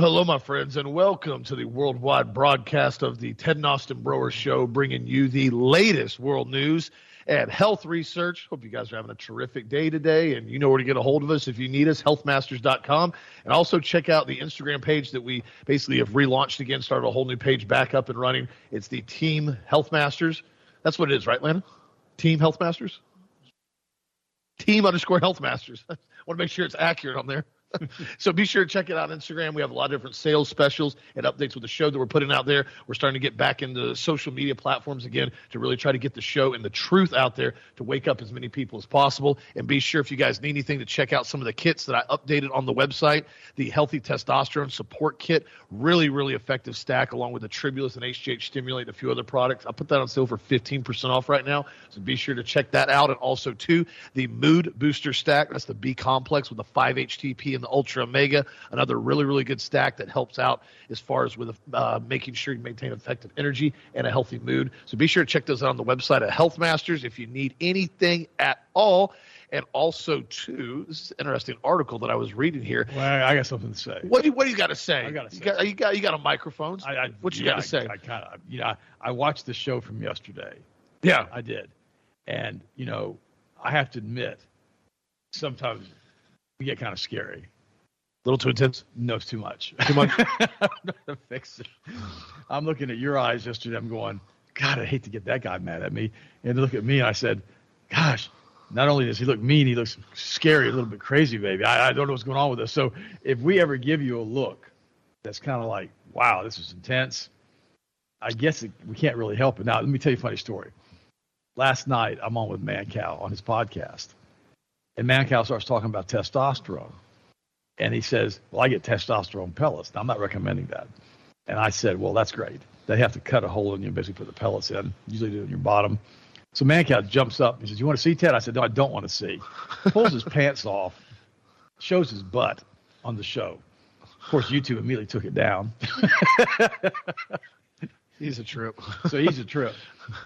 Well, hello, my friends, and welcome to the worldwide broadcast of the Ted and Austin Broer Show, bringing you the latest world news and health research. Hope you guys are having a terrific day today, and you know where to get a hold of us if you need us, healthmasters.com. And also check out the Instagram page that we basically have relaunched again, started a whole new page back up and running. It's the Team Health Masters. That's what it is, right, Lana? Team Health Masters? Team underscore Health Masters. I want to make sure it's accurate on there. so be sure to check it out on Instagram. We have a lot of different sales specials and updates with the show that we're putting out there. We're starting to get back into social media platforms again to really try to get the show and the truth out there to wake up as many people as possible. And be sure if you guys need anything to check out some of the kits that I updated on the website. The Healthy Testosterone Support Kit, really, really effective stack along with the Tribulus and HGH Stimulate and a few other products. I put that on sale for 15% off right now. So be sure to check that out. And also, too, the Mood Booster Stack. That's the B complex with the 5-HTP and the Ultra Omega, another really, really good stack that helps out as far as with uh, making sure you maintain effective energy and a healthy mood. So be sure to check those out on the website at Health Masters if you need anything at all. And also, too, this is an interesting article that I was reading here. Well, I got something to say. What do you, what do you got to say? I got to say. You got, you got you got a microphone. I, I, what you yeah, got to say? I, I kind of, you know, I, I watched the show from yesterday. yeah. I did, and you know, I have to admit, sometimes we get kind of scary. A little too intense. No, it's too much. Too much. I'm not gonna fix it. I'm looking at your eyes yesterday. I'm going, God, I hate to get that guy mad at me. And to look at me, and I said, Gosh, not only does he look mean, he looks scary, a little bit crazy, baby. I, I don't know what's going on with us. So if we ever give you a look that's kind of like, wow, this is intense, I guess it, we can't really help it. Now, let me tell you a funny story. Last night, I'm on with Mancow on his podcast, and Mancow starts talking about testosterone. And he says, Well, I get testosterone pellets. Now, I'm not recommending that. And I said, Well, that's great. They have to cut a hole in you and basically put the pellets in, usually do it in your bottom. So Mancow jumps up. He says, You want to see Ted? I said, No, I don't want to see. Pulls his pants off, shows his butt on the show. Of course, YouTube immediately took it down. He's a trip. so he's a trip.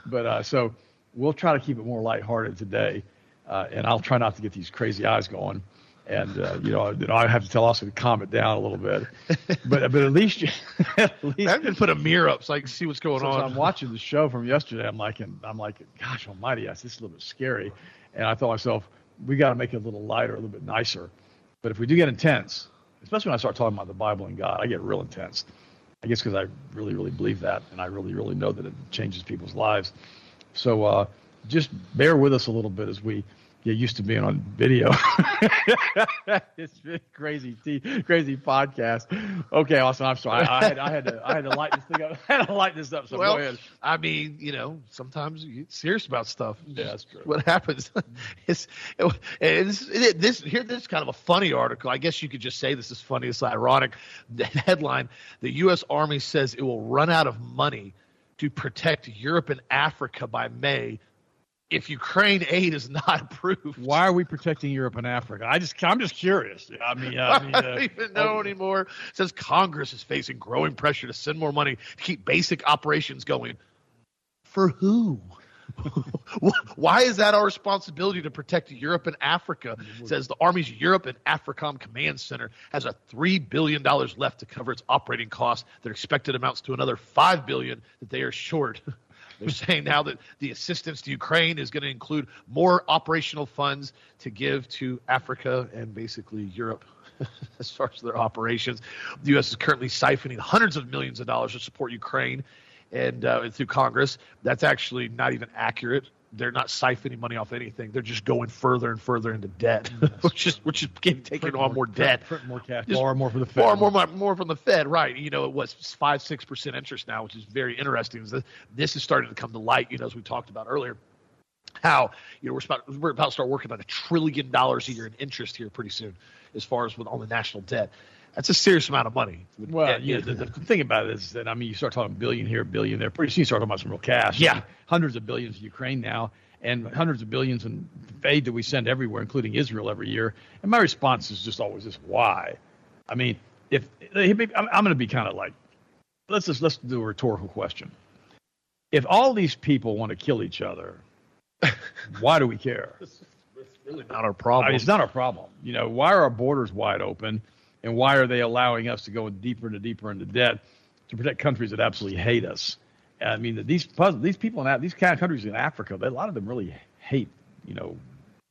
But uh, so we'll try to keep it more lighthearted today. Uh, and I'll try not to get these crazy eyes going. And uh, you know, you know, I have to tell Austin to calm it down a little bit. But but at least you, at least I'm gonna put a mirror up so I can see what's going so on. I'm watching the show from yesterday. I'm like, and I'm like, gosh almighty, this is a little bit scary. And I thought to myself, we got to make it a little lighter, a little bit nicer. But if we do get intense, especially when I start talking about the Bible and God, I get real intense. I guess because I really, really believe that, and I really, really know that it changes people's lives. So uh, just bear with us a little bit as we get used to being on video. it's been crazy, crazy podcast. Okay, Austin, I'm sorry. I, I, had, I had to, I had to light this thing up. I had to light this up. So well, go ahead. I mean, you know, sometimes you get serious about stuff. Yeah, that's true. What happens? it's, it's it, this here. This is kind of a funny article. I guess you could just say this is funny. It's ironic. The headline: The U.S. Army says it will run out of money to protect Europe and Africa by May if Ukraine aid is not approved. Why are we protecting Europe and Africa? I just, I'm just curious. I mean, uh, I, mean, I don't even know anymore. It says Congress is facing growing pressure to send more money to keep basic operations going. For who? Why is that our responsibility to protect Europe and Africa? It says the Army's Europe and AFRICOM Command Center has a three billion dollars left to cover its operating costs. Their expected amounts to another five billion that they are short. They're saying now that the assistance to Ukraine is going to include more operational funds to give to Africa and basically Europe as far as their operations. The U.S. is currently siphoning hundreds of millions of dollars to support Ukraine and uh, through Congress. That's actually not even accurate. They're not siphoning money off anything. They're just going further and further into debt, mm, which is which is taking Print on more, debt. print more cash, Just borrow more for the Fed. More, more, more, more from the Fed, right? You know, it was five, six percent interest now, which is very interesting. This is starting to come to light. You know, as we talked about earlier, how you know we're about we're about to start working on a trillion dollars a year in interest here pretty soon, as far as with on the national debt. That's a serious amount of money. Well, And, yeah, the, the thing about it is that I mean, you start talking billion here, billion there. Pretty soon, you start talking about some real cash. Yeah. Hundreds of billions in Ukraine now, and hundreds of billions in aid that we send everywhere, including Israel every year. And my response is just always this: Why? I mean, if I'm, going to be kind of like, let's just let's do a rhetorical question. If all these people want to kill each other, why do we care? it's really not our I problem. mean, it's not our problem. You know, why are our borders wide open? And why are they allowing us to go deeper and deeper into debt to protect countries that absolutely hate us? I mean, these these people in these kind of countries in Africa, a lot of them really hate, you know,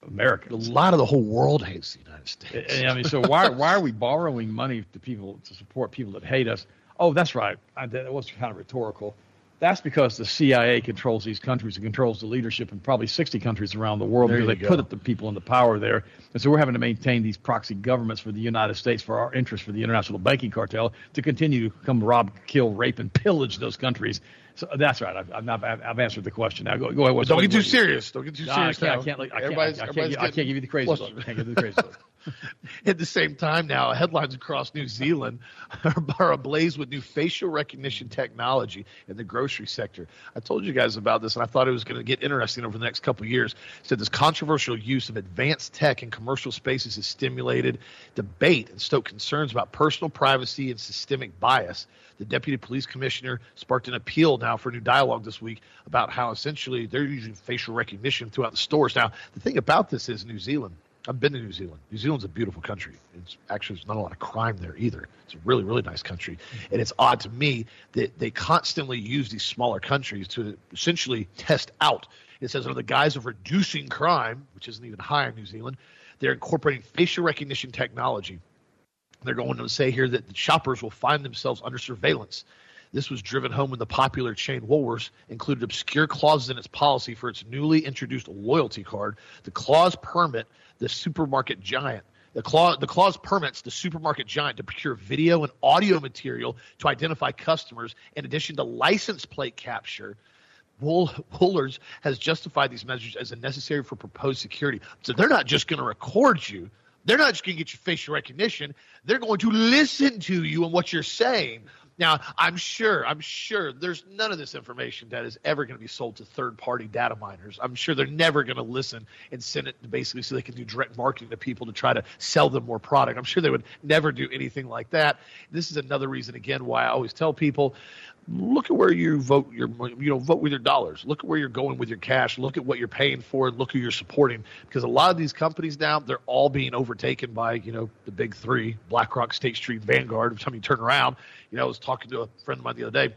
America. A lot of the whole world hates the United States. I mean, so why why are we borrowing money to people to support people that hate us? Oh, that's right. I, that was kind of rhetorical. That's because the CIA controls these countries and controls the leadership in probably 60 countries around the world There because they go. put the people in the power there. And so we're having to maintain these proxy governments for the United States for our interest for the international banking cartel to continue to come rob, kill, rape, and pillage those countries. So that's right. I've, I've, not- I've answered the question. Now go, go ahead. Don't get too serious. Don't get too I serious can't, I can't, I can't, I can't, give- I can't give you the crazy look. I can't give you the crazy look. At the same time, now headlines across New Zealand are, ablaze with new facial recognition technology in the grocery sector. I told you guys about this, and I thought it was going to get interesting over the next couple years. Said this controversial use of advanced tech in commercial spaces has stimulated debate and stoked concerns about personal privacy and systemic bias. The deputy police commissioner sparked an appeal now for new dialogue this week about how essentially they're using facial recognition throughout the stores. Now, the thing about this is New Zealand. I've been to New Zealand. New Zealand's a beautiful country. It's actually there's not a lot of crime there either. It's a really really nice country, mm-hmm. and it's odd to me that they constantly use these smaller countries to essentially test out. It says under the guise of reducing crime, which isn't even high in New Zealand, they're incorporating facial recognition technology. They're going to say here that the shoppers will find themselves under surveillance. This was driven home when the popular chain Woolworths included obscure clauses in its policy for its newly introduced loyalty card. The clause permit the supermarket giant. The clause, the clause permits the supermarket giant to procure video and audio material to identify customers, in addition to license plate capture. Wool, Woolers has justified these measures as necessary for proposed security. So they're not just going to record you. They're not just going to get your facial recognition. They're going to listen to you and what you're saying. Now, I'm sure, I'm sure there's none of this information that is ever going to be sold to third party data miners. I'm sure they're never going to listen and send it basically so they can do direct marketing to people to try to sell them more product. I'm sure they would never do anything like that. This is another reason, again, why I always tell people look at where you vote your you know vote with your dollars. Look at where you're going with your cash. Look at what you're paying for and look who you're supporting. Because a lot of these companies now they're all being overtaken by you know the big three blackrock state street vanguard. Every time you turn around you know i was talking to a friend of mine the other day.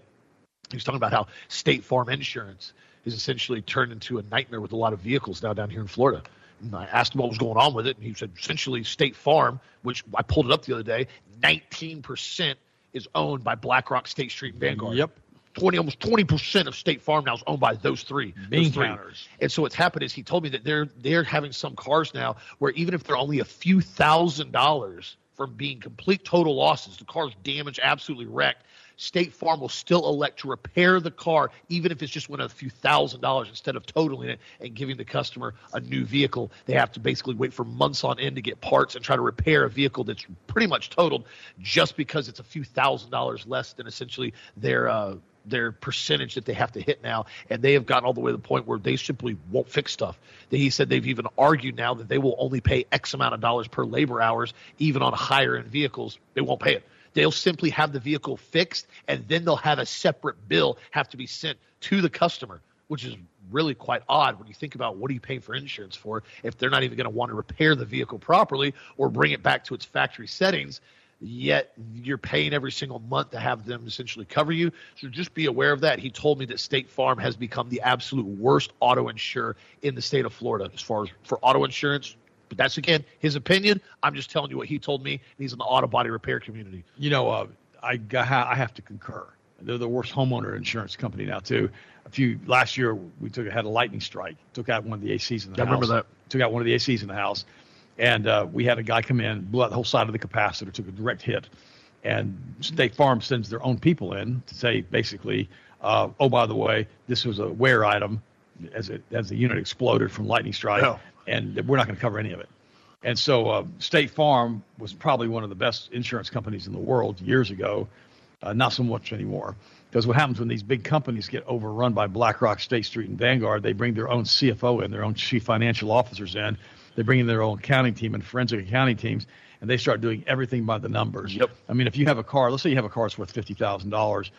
He was talking about how state farm insurance is essentially turned into a nightmare with a lot of vehicles now down here in florida. And I asked him what was going on with it, and he said essentially State Farm, which I pulled it up the other day, 19% is owned by BlackRock, State Street, and Vanguard. Yep. 20 almost 20% of State Farm now is owned by those three. Those three. counters. And so what's happened is he told me that they're they're having some cars now where even if they're only a few thousand dollars from being complete total losses, the car's damaged, absolutely wrecked, State Farm will still elect to repair the car, even if it's just one of a few thousand dollars instead of totaling it and giving the customer a new vehicle. They have to basically wait for months on end to get parts and try to repair a vehicle that's pretty much totaled just because it's a few thousand dollars less than essentially their uh, their percentage that they have to hit now, and they have gotten all the way to the point where they simply won't fix stuff. He said they've even argued now that they will only pay X amount of dollars per labor hours, even on higher end vehicles. They won't pay it. They'll simply have the vehicle fixed, and then they'll have a separate bill have to be sent to the customer, which is really quite odd when you think about what are you paying for insurance for if they're not even going to want to repair the vehicle properly or bring it back to its factory settings yet you're paying every single month to have them essentially cover you. So just be aware of that. He told me that State Farm has become the absolute worst auto insurer in the state of Florida as far as for auto insurance. But that's again his opinion. I'm just telling you what he told me. And he's in the auto body repair community. You know, uh, I I have to concur. They're the worst homeowner insurance company now too. A few last year we took had a lightning strike, took out one of the ACs in the I house. remember that. Took out one of the ACs in the house, and uh, we had a guy come in, blew out the whole side of the capacitor, took a direct hit, and State Farm sends their own people in to say basically, uh, oh by the way, this was a wear item as it as the unit exploded from lightning strike, Oh. And we're not going to cover any of it. And so uh, State Farm was probably one of the best insurance companies in the world years ago, uh, not so much anymore. Because what happens when these big companies get overrun by BlackRock, State Street, and Vanguard, they bring their own CFO in, their own chief financial officers in, they bring in their own accounting team and forensic accounting teams, and they start doing everything by the numbers. Yep. I mean, if you have a car, let's say you have a car that's worth fifty thousand dollars,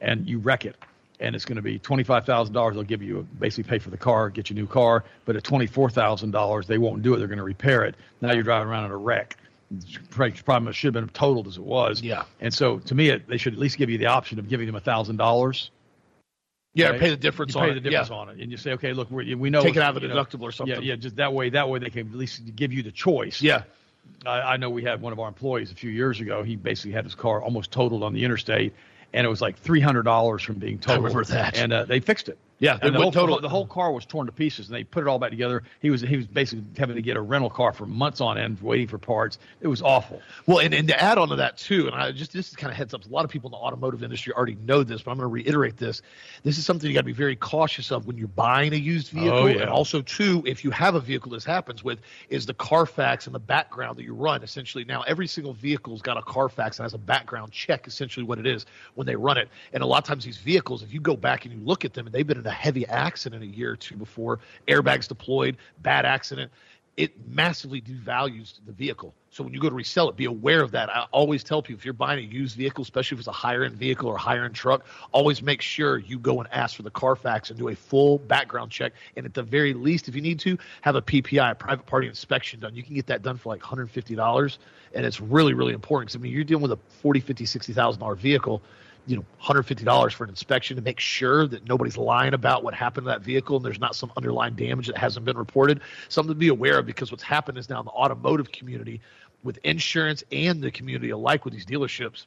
and you wreck it, and it's going to be twenty five thousand dollars. They'll give you basically pay for the car, get you a new car. But at twenty four thousand dollars, they won't do it. They're going to repair it. Now you're driving around in a wreck. Probably should have been totaled as it was. Yeah. And so to me, it, they should at least give you the option of giving them a thousand dollars. Yeah, Okay. pay the difference You on pay it. the difference yeah. on it, and you say, okay, look, we we know Take it out of the you know, deductible or something. Yeah, yeah, just that way. That way, they can at least give you the choice. Yeah. I, I know we had one of our employees a few years ago. He basically had his car almost totaled on the interstate, and it was like three hundred dollars from being totaled. remember that. And uh, they fixed it. Yeah, and the whole, total- the whole car was torn to pieces, and they put it all back together. He was he was basically having to get a rental car for months on end, waiting for parts. It was awful. Well, and, and to add on to that too, and I just this is kind of heads up. A lot of people in the automotive industry already know this, but I'm going to reiterate this. This is something you got to be very cautious of when you're buying a used oh, vehicle, Oh, yeah. and also too, if you have a vehicle this happens with, is the Carfax and the background that you run. Essentially, now every single vehicle's got a Carfax and has a background check. Essentially, what it is when they run it, and a lot of times these vehicles, if you go back and you look at them, and they've been in a heavy accident a year or two before, airbags deployed, bad accident it massively devalues the vehicle. So when you go to resell it, be aware of that. I always tell people if you're buying a used vehicle, especially if it's a higher end vehicle or higher end truck, always make sure you go and ask for the Carfax and do a full background check. And at the very least, if you need to, have a PPI, a private party inspection done. You can get that done for like $150. And it's really, really important because I mean you're dealing with a 40, 50, 60,000 dollar vehicle you know, $150 for an inspection to make sure that nobody's lying about what happened to that vehicle and there's not some underlying damage that hasn't been reported. Something to be aware of because what's happened is now in the automotive community with insurance and the community alike with these dealerships,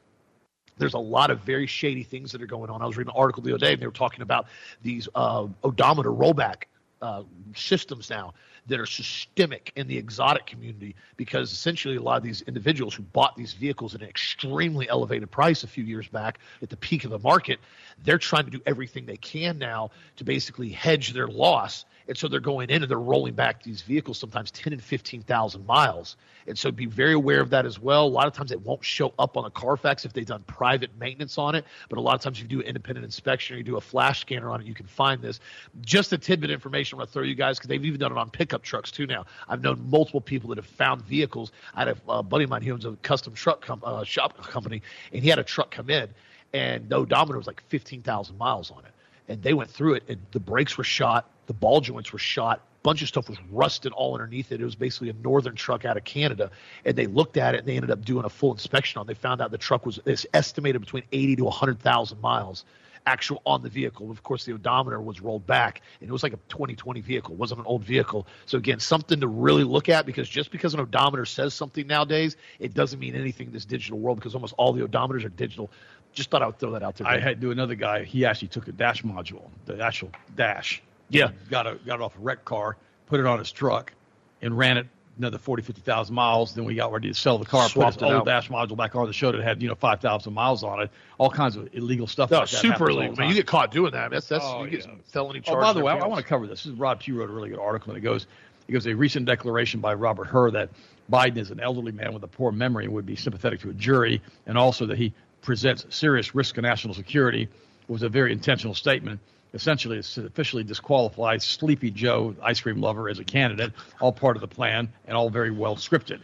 there's a lot of very shady things that are going on. I was reading an article the other day and they were talking about these uh, odometer rollback uh, systems now that are systemic in the exotic community because essentially a lot of these individuals who bought these vehicles at an extremely elevated price a few years back at the peak of the market, they're trying to do everything they can now to basically hedge their loss. And so they're going in and they're rolling back these vehicles sometimes 10 and 15,000 miles. And so be very aware of that as well. A lot of times it won't show up on a Carfax if they've done private maintenance on it. But a lot of times if you do an independent inspection or you do a flash scanner on it, you can find this. Just a tidbit of information I'm going to throw you guys because they've even done it on pickup trucks too now. I've known multiple people that have found vehicles. I had a buddy of mine who owns a custom truck com- uh, shop company, and he had a truck come in, and the odometer was like 15,000 miles on it. And they went through it, and the brakes were shot, the ball joints were shot, bunch of stuff was rusted all underneath it. It was basically a northern truck out of Canada, and they looked at it and they ended up doing a full inspection on. it. They found out the truck was estimated between 80 to 100,000 miles actual on the vehicle. Of course, the odometer was rolled back, and it was like a 2020 vehicle. It wasn't an old vehicle. So again, something to really look at because just because an odometer says something nowadays, it doesn't mean anything in this digital world because almost all the odometers are digital. Just thought I would throw that out there. I had to another guy. He actually took a dash module, the actual dash. Yeah. Got a got it off a wrecked car, put it on his truck, and ran it another 40, 50,000 miles. Then we got ready to sell the car, Swapped put it old out. dash module back on the show that had you know 5,000 miles on it. All kinds of illegal stuff. No, like that super illegal. Man, you get caught doing that. That's that's Oh, you get yeah. felony Oh, by the way, I, I want to cover this. This is Rob Pugh wrote a really good article, and it goes, it goes a recent declaration by Robert Hur that Biden is an elderly man with a poor memory and would be sympathetic to a jury, and also that he presents serious risk to national security was a very intentional statement. Essentially, officially disqualifies Sleepy Joe, ice cream lover, as a candidate, all part of the plan and all very well scripted.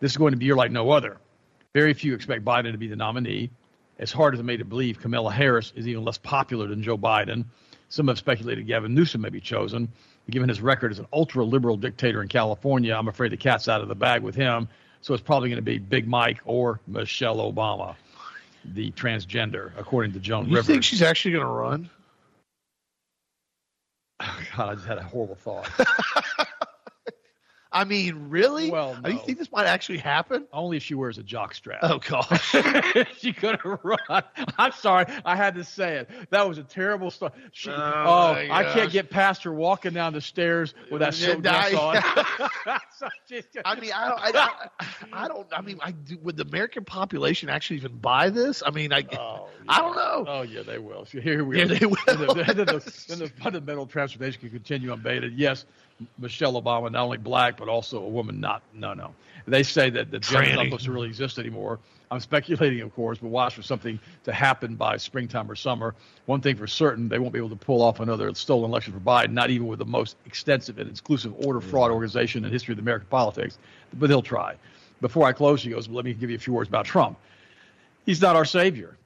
This is going to be year like no other. Very few expect Biden to be the nominee. As hard as it made to believe, Kamala Harris is even less popular than Joe Biden. Some have speculated Gavin Newsom may be chosen. Given his record as an ultra liberal dictator in California, I'm afraid the cat's out of the bag with him. So it's probably going to be Big Mike or Michelle Obama, the transgender, according to Joan You Rivers. think she's actually going to run? Oh, God, I just had a horrible thought. I mean, really? Well, Oh, you think this might actually happen? Only if she wears a jock strap. Oh gosh. she could have run. I'm sorry, I had to say it. That was a terrible story. She, Oh, oh, I can't get past her walking down the stairs with that silk dress on. I- So just- I mean, I don't, I, I, I don't. I mean, I do, would the American population actually even buy this? I mean, I, Oh, I don't know. Oh yeah, they will. So here we Yeah, are. they will. Then the, then the, then the fundamental transformation can continue unabated. Yes, Michelle Obama, not only black but also a woman. Not no no. They say that the gender Tranny. supposed to really exist anymore. I'm speculating, of course, but watch for something to happen by springtime or summer. One thing for certain, they won't be able to pull off another stolen election for Biden, not even with the most extensive and exclusive order fraud organization in the history of American politics. But they'll try. Before I close, she goes, let me give you a few words about Trump. He's not our savior.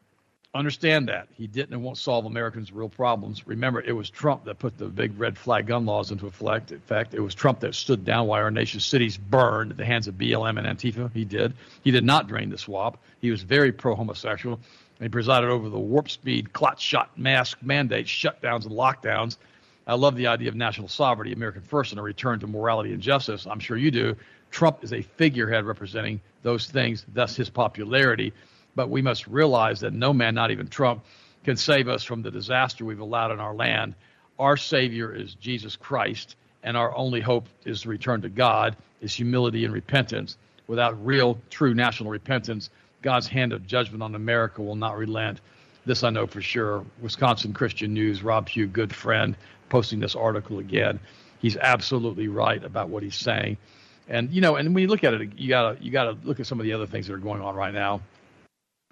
Understand that. He didn't and won't solve Americans' real problems. Remember, it was Trump that put the big red flag gun laws into effect. In fact, it was Trump that stood down while our nation's cities burned at the hands of BLM and Antifa. He did. He did not drain the swamp. He was very pro homosexual. He presided over the warp speed, clot shot mask mandates, shutdowns, and lockdowns. I love the idea of national sovereignty, American first, and a return to morality and justice. I'm sure you do. Trump is a figurehead representing those things, thus his popularity. But we must realize that no man, not even Trump, can save us from the disaster we've allowed in our land. Our Savior is Jesus Christ, and our only hope is to return to God, is humility and repentance. Without real, true national repentance, God's hand of judgment on America will not relent. This I know for sure. Wisconsin Christian News, Rob Pugh, good friend, posting this article again. He's absolutely right about what he's saying. And you know, and when you look at it, you gotta you gotta look at some of the other things that are going on right now.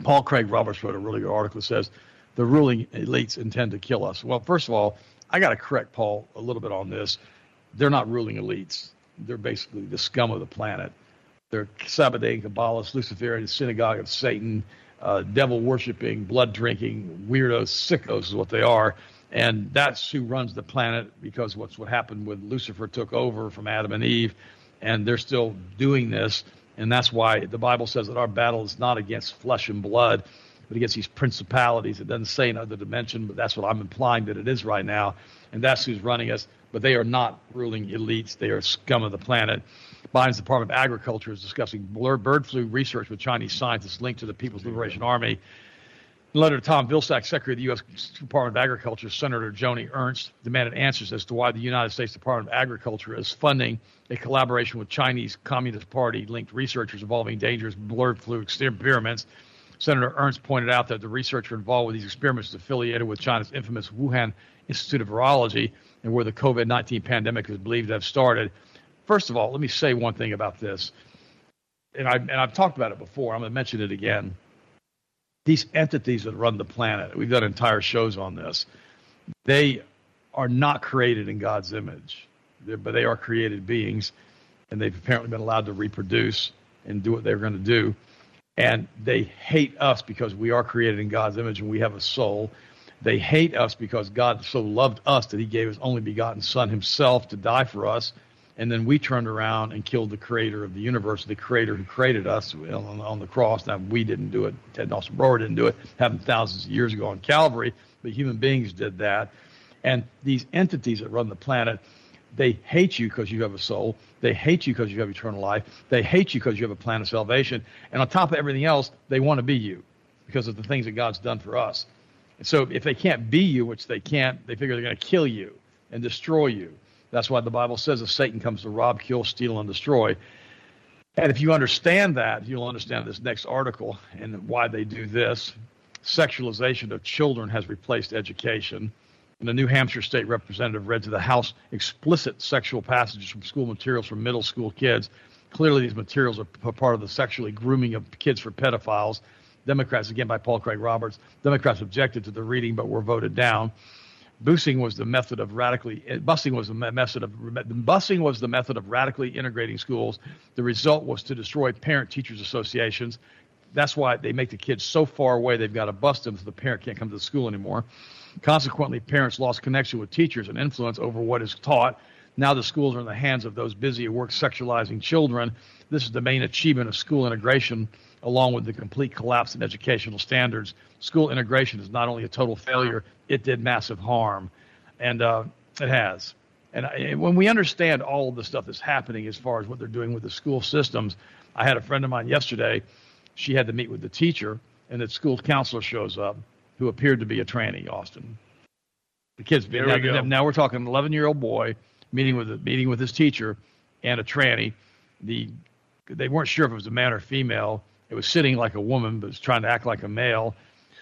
Paul Craig Roberts wrote a really good article that says the ruling elites intend to kill us. Well, first of all, I got to correct Paul a little bit on this. They're not ruling elites. They're basically the scum of the planet. They're Sabbatean Kabbalists, Luciferian synagogue of Satan, uh, devil worshiping, blood drinking, weirdos, sickos is what they are. And that's who runs the planet because what's what happened when Lucifer took over from Adam and Eve. And they're still doing this. And that's why the Bible says that our battle is not against flesh and blood, but against these principalities. It doesn't say another dimension, but that's what I'm implying that it is right now. And that's who's running us. But they are not ruling elites, they are scum of the planet. Biden's Department of Agriculture is discussing bird flu research with Chinese scientists linked to the People's Liberation Army. In a letter to Tom Vilsack, Secretary of the U.S. Department of Agriculture, Senator Joni Ernst demanded answers as to why the United States Department of Agriculture is funding a collaboration with Chinese Communist Party linked researchers involving dangerous bird flu experiments. Senator Ernst pointed out that the researcher involved with these experiments is affiliated with China's infamous Wuhan Institute of Virology and where the COVID 19 pandemic is believed to have started. First of all, let me say one thing about this. And, I, and I've talked about it before. I'm going to mention it again these entities that run the planet, we've done entire shows on this, they are not created in God's image, They're, but they are created beings, and they've apparently been allowed to reproduce and do what they're going to do. And they hate us because we are created in God's image and we have a soul. They hate us because God so loved us that he gave his only begotten Son himself to die for us and then we turned around and killed the creator of the universe, the creator who created us on, on the cross. Now, we didn't do it. Ted Nelson Broer didn't do it. Happened thousands of years ago on Calvary, but human beings did that. And these entities that run the planet, they hate you because you have a soul. They hate you because you have eternal life. They hate you because you have a plan of salvation. And on top of everything else, they want to be you because of the things that God's done for us. And so if they can't be you, which they can't, they figure they're going to kill you and destroy you. That's why the Bible says that Satan comes to rob, kill, steal, and destroy. And if you understand that, you'll understand this next article and why they do this. Sexualization of children has replaced education. And the New Hampshire state representative read to the House explicit sexual passages from school materials for middle school kids. Clearly, these materials are part of the sexually grooming of kids for pedophiles. Democrats, again by Paul Craig Roberts, Democrats objected to the reading but were voted down. Busing was the method of radically eh, busing was the method of busing was the method of radically integrating schools. The result was to destroy parent teachers associations. That's why they make the kids so far away they've got to bust them so the parent can't come to the school anymore. Consequently, parents lost connection with teachers and influence over what is taught. Now the schools are in the hands of those busy at work sexualizing children. This is the main achievement of school integration along with the complete collapse in educational standards. School integration is not only a total failure, it did massive harm. And uh, it has. And, and when we understand all of the stuff that's happening as far as what they're doing with the school systems, I had a friend of mine yesterday. She had to meet with the teacher, and the school counselor shows up who appeared to be a tranny, Austin. The kids, there now, we go. now we're talking an 11 year old boy meeting with, meeting with his teacher and a tranny. The, they weren't sure if it was a man or female it was sitting like a woman, but was trying to act like a male.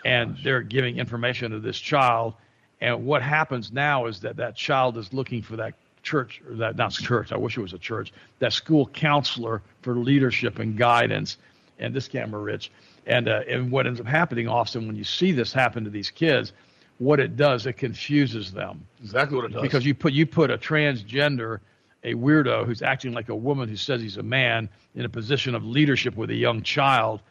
And they're giving information to this child. And what happens now is that that child is looking for that church, or that not church, I wish it was a church, that school counselor for leadership and guidance. And this camera, Rich. And, uh, and what ends up happening often when you see this happen to these kids, what it does, it confuses them. Exactly what it does. Because you put you put a transgender a weirdo who's acting like a woman who says he's a man in a position of leadership with a young child,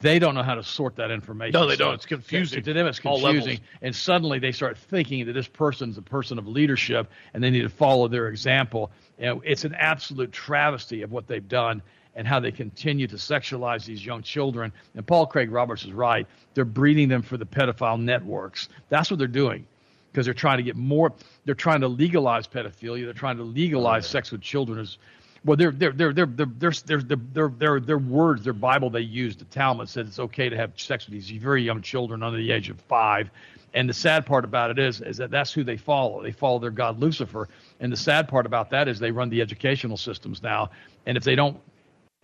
they don't know how to sort that information. No, they So don't. It's confusing. To them, it's confusing. And suddenly they start thinking that this person's a person of leadership and they need to follow their example. And it's an absolute travesty of what they've done and how they continue to sexualize these young children. And Paul Craig Roberts is right. They're breeding them for the pedophile networks. That's what they're doing because they're trying to get more. They're trying to legalize pedophilia. They're trying to legalize sex with children Is well, their their their their their their their their their words, their Bible they use, the Talmud said it's okay to have sex with these very young children under the age of five. And the sad part about it is, is that that's who they follow. They follow their god Lucifer. And the sad part about that is they run the educational systems now. And if they don't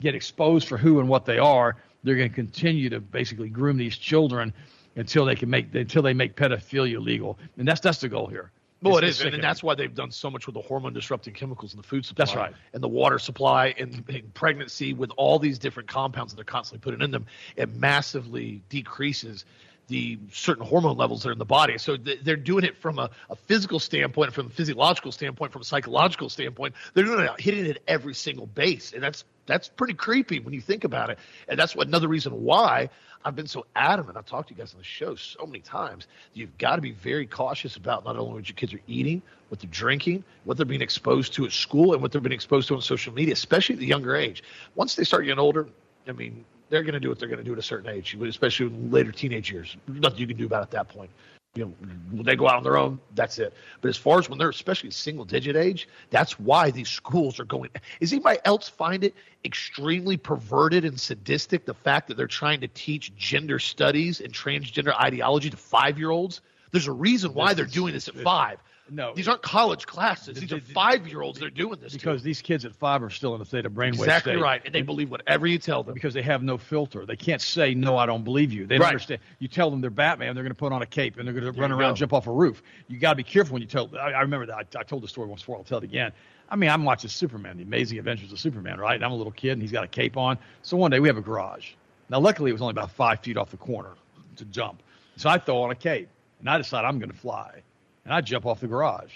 get exposed for who and what they are, they're going to continue to basically groom these children until they can make until they make pedophilia legal. And that's that's the goal here. Well, It's- it's is, and, that's why they've done so much with the hormone disrupting chemicals in the food supply. That's right. And the water supply and, and pregnancy with all these different compounds that they're constantly putting in them, it massively decreases the certain hormone levels that are in the body. So th- they're doing it from a, a physical standpoint, from a physiological standpoint, from a psychological standpoint. They're doing it hitting it at every single base, and that's that's pretty creepy when you think about it. And that's what another reason why I've been so adamant. I've talked to you guys on the show so many times. You've got to be very cautious about not only what your kids are eating, what they're drinking, what they're being exposed to at school, and what they're being exposed to on social media, especially at the younger age. Once they start getting older, I mean, they're going to do what they're going to do at a certain age, especially in later teenage years. Nothing you can do about it at that point. You know, they go out on their own, that's it. But as far as when they're especially single digit age, that's why these schools are going. Is anybody else find it extremely perverted and sadistic the fact that they're trying to teach gender studies and transgender ideology to five year olds? There's a reason why they're doing this at five. No. these aren't college classes. These are five year olds. They're doing this to. because these kids at five are still in a state of brainwave exactly state. right, and they believe whatever you tell them. because they have no filter. They can't say no. I don't believe you. They don't Right. understand. You tell them they're Batman, they're going to put on a cape and they're going to run around, go. jump off a roof. You got to be careful when you tell. I, I remember that. I, I told the story once before. I'll tell it again. I mean, I'm watching Superman, The Amazing Adventures of Superman, right? And I'm a little kid, and he's got a cape on. So one day we have a garage. Now, luckily, it was only about five feet off the corner to jump. So I throw on a cape, and I decide I'm going to fly, and I jump off the garage,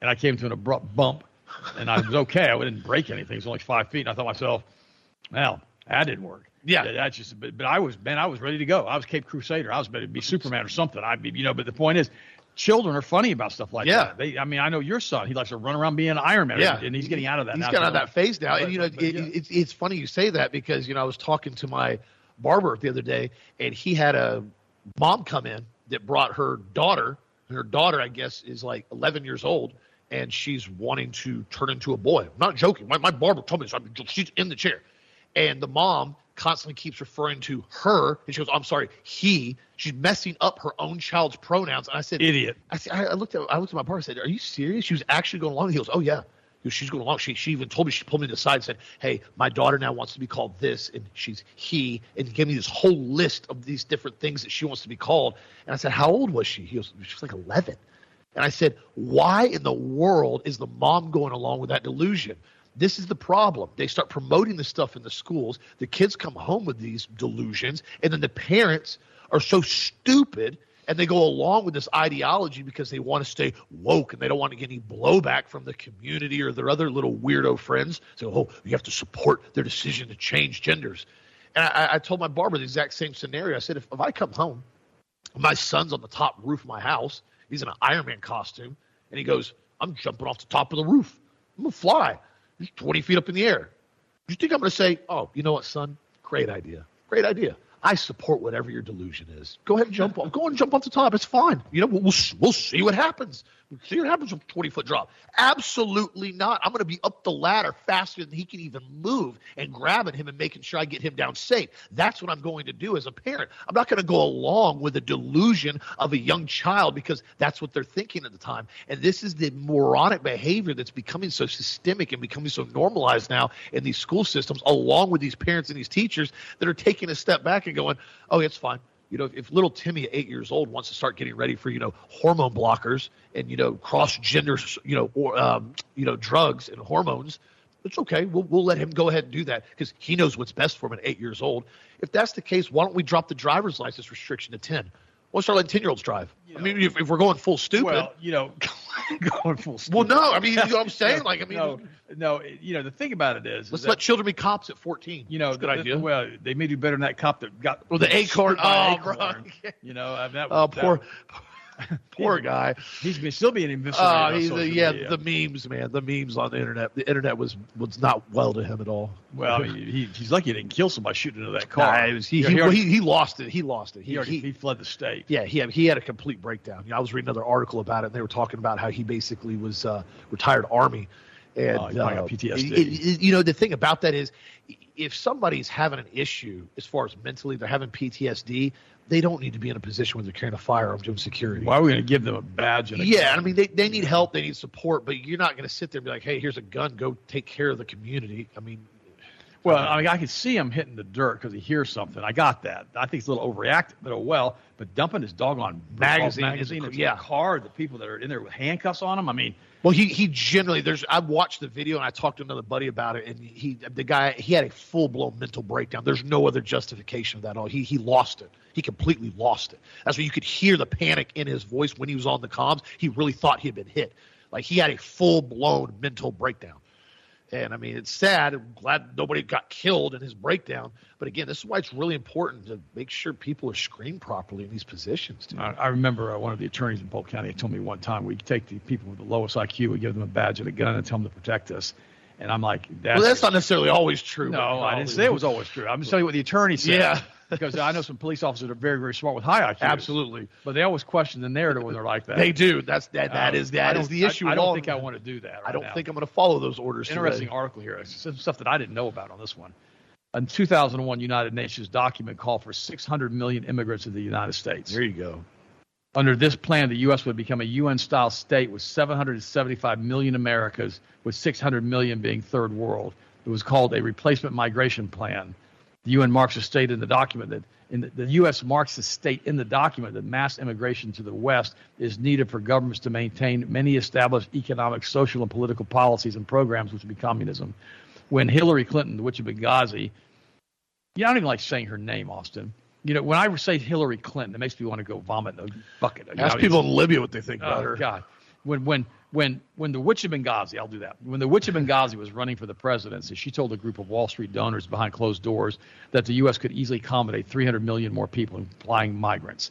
and I came to an abrupt bump, and I was okay. I didn't break anything. It was only five feet, and I thought to myself, well, that didn't work. Yeah. That- that's just. But, but I was, man, I was ready to go. I was Cape Crusader. I was ready to be Superman or something. I'd be, you know. But the point is, children are funny about stuff like Yeah. that. They, I mean, I know your son. He likes to run around being Iron Man. Yeah. and he's getting out of that. He's now. got out of that phase now, and you know, but- it, yeah. it's it's funny you say that because you know I was talking to my barber the other day, and he had a mom come in that brought her daughter. and Her daughter, I guess, is like 11 years old, and she's wanting to turn into a boy. I'm not joking. My, my barber told me this. I mean, she's in the chair, and the mom constantly keeps referring to her, and she goes, "I'm sorry, he." She's messing up her own child's pronouns, and I said, Idiot. I, said, I I looked at I looked at my partner. and said, "Are you serious?" She was actually going along. He goes, "Oh yeah." Goes, She's going along. She she even told me she pulled me to the side and said, "Hey, my daughter now wants to be called this, and she's he," and gave me this whole list of these different things that she wants to be called. And I said, "How old was she?" He goes, "She was like 11." And I said, "Why in the world is the mom going along with that delusion?" This is the problem. They start promoting this stuff in the schools. The kids come home with these delusions, and then the parents are so stupid and they go along with this ideology because they want to stay woke and they don't want to get any blowback from the community or their other little weirdo friends. So, oh, you have to support their decision to change genders. And I, I told my barber the exact same scenario. I said, if, if I come home, my son's on the top roof of my house, he's in an Iron Man costume, and he goes, I'm jumping off the top of the roof. I'm going to fly. He's 20 feet up in the air. You think I'm going to say, oh, you know what, son? Great idea. Great idea. I support whatever your delusion is. Go ahead and jump off. Go and jump off the top. It's fine. You know, we'll, we'll, see what happens. We'll see what happens with a 20 foot drop. Absolutely not. I'm going to be up the ladder faster than he can even move and grabbing him and making sure I get him down safe. That's what I'm going to do as a parent. I'm not going to go along with the delusion of a young child because that's what they're thinking at the time. And this is the moronic behavior that's becoming so systemic and becoming so normalized now in these school systems, along with these parents and these teachers that are taking a step back and going, oh, it's fine. You know, if, if little Timmy eight years old wants to start getting ready for, you know, hormone blockers and, you know, cross gender, you know, or, um, you know, drugs and hormones, it's okay. We'll, we'll let him go ahead and do that because he knows what's best for him at eight years old. If that's the case, why don't we drop the driver's license restriction to 10? We'll start letting 10 year olds drive. I mean, if, if we're going full stupid, Well, you know, going full. Well, no, I mean, you know what I'm saying? Like, I mean, no, no, you know, the thing about it is, let's is let that, children be cops at 14. you know, That's a good the- idea. Well, they may do better than that cop that got Well, the acorn. shoot by an Oh, acorn. You know, I mean, that Oh, was, that poor, was- poor guy. He's been, still being investigated. Uh, yeah, media. the memes, man, the memes on the internet. The internet was was not well to him at all. well, he, he's lucky he didn't kill somebody shooting into that car. Nah, was, he, he, he, already, he, lost it. He lost it. he, He, already- he fled the state. yeah, he had, he had a complete breakdown. You know, I was reading another article about it, and they were talking about how he basically was uh, retired army, and Oh, uh, PTSD. it- it- you know, the thing about that is, if somebody's having an issue as far as mentally, they're having PTSD, they don't need to be in a position where they're carrying a firearm doing security. Why are we going to give them a badge? And a Yeah, gun? I mean they, they need help, they need support, but you're not going to sit there and be like, hey, here's a gun, go take care of the community. I mean, Well, I mean, I could see him hitting the dirt because he hears something. I got that. I think he's a little overreactive, but oh well. But dumping his doggone Magazine is- magazine into yeah. car, the people that are in there with handcuffs on them. I mean, well, he he generally there's I watched the video and I talked to another buddy about it, and he the guy he had a full blown mental breakdown. There's no other justification of that at all. He he lost it. He completely lost it. That's why you could hear the panic in his voice when he was on the comms. He really thought he had been hit. Like he had a full blown mental breakdown. And I mean, it's sad. I'm glad nobody got killed in his breakdown. But again, this is why it's really important to make sure people are screened properly in these positions. Dude. I, I remember uh, one of the attorneys in Polk County told me one time we take the people with the lowest IQ, we give them a badge and a gun, and tell them to protect us. And I'm like, that's, well, that's not necessarily always true. No, I didn't say it was always true. I'm just telling you what the attorney said. Yeah. Because I know some police officers are very, very smart with high IQ. Absolutely, But they always question the narrative when they're like that. they do. That's that. That Um, is that is the issue. I, I don't all think I want to do that. I don't now. think I'm going to follow those orders. Interesting Today. article here. Some stuff that I didn't know about on this one. A 2001 United Nations document called for 600 million immigrants to the United States. There you go. Under this plan, the U.S. would become a UN-style state with 775 million Americas, with 600 million being third world. It was called a replacement migration plan. The UN marks a state in the document that in the, the U.S. marks a state in the document that mass immigration to the West is needed for governments to maintain many established economic, social, and political policies and programs, which would be communism. When Hillary Clinton, the witch of Benghazi, yeah, I don't even like saying her name, Austin. You know, when I say Hillary Clinton, it makes me want to go vomit in a bucket. You Ask know, people in Libya what they think about Oh her. God! When when when when the witch of Benghazi, I'll do that. When the witch of Benghazi was running for the presidency, she told a group of Wall Street donors behind closed doors that the U.S. could easily accommodate 300 million more people, flying migrants.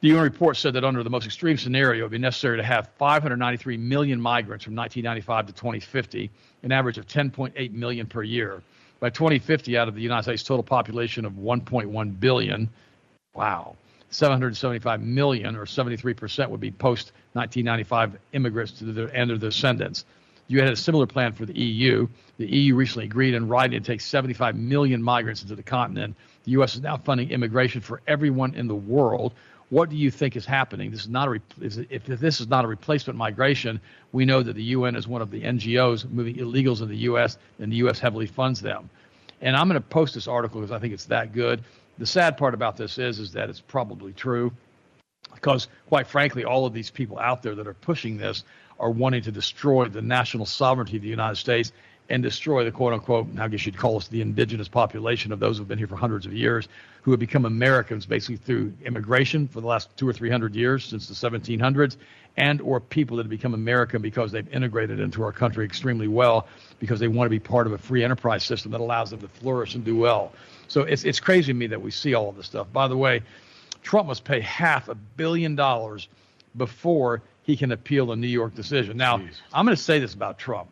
The UN report said that under the most extreme scenario, it would be necessary to have 593 million migrants from 1995 to 2050, an average of 10.8 million per year. By 2050, out of the United States total population of 1.1 billion, wow, 775 million or 73% would be post 1995 immigrants to the, and their descendants. You had a similar plan for the EU. The EU recently agreed in writing to take 75 million migrants into the continent. The U.S. is now funding immigration for everyone in the world. What do you think is happening? This is not a if this is not a replacement migration. We know that the UN is one of the NGOs moving illegals in the U.S. and the U.S. heavily funds them. And I'm going to post this article because I think it's that good. The sad part about this is is that it's probably true because quite frankly all of these people out there that are pushing this are wanting to destroy the national sovereignty of the United States and destroy the quote unquote, I guess you'd call us the indigenous population of those who've been here for hundreds of years, who have become Americans basically through immigration for the last two or three hundred years since the 1700s, and or people that have become American because they've integrated into our country extremely well because they want to be part of a free enterprise system that allows them to flourish and do well. So it's it's crazy to me that we see all of this stuff. By the way, Trump must pay half a billion dollars before he can appeal the New York decision. Now, Jeez. I'm going to say this about Trump.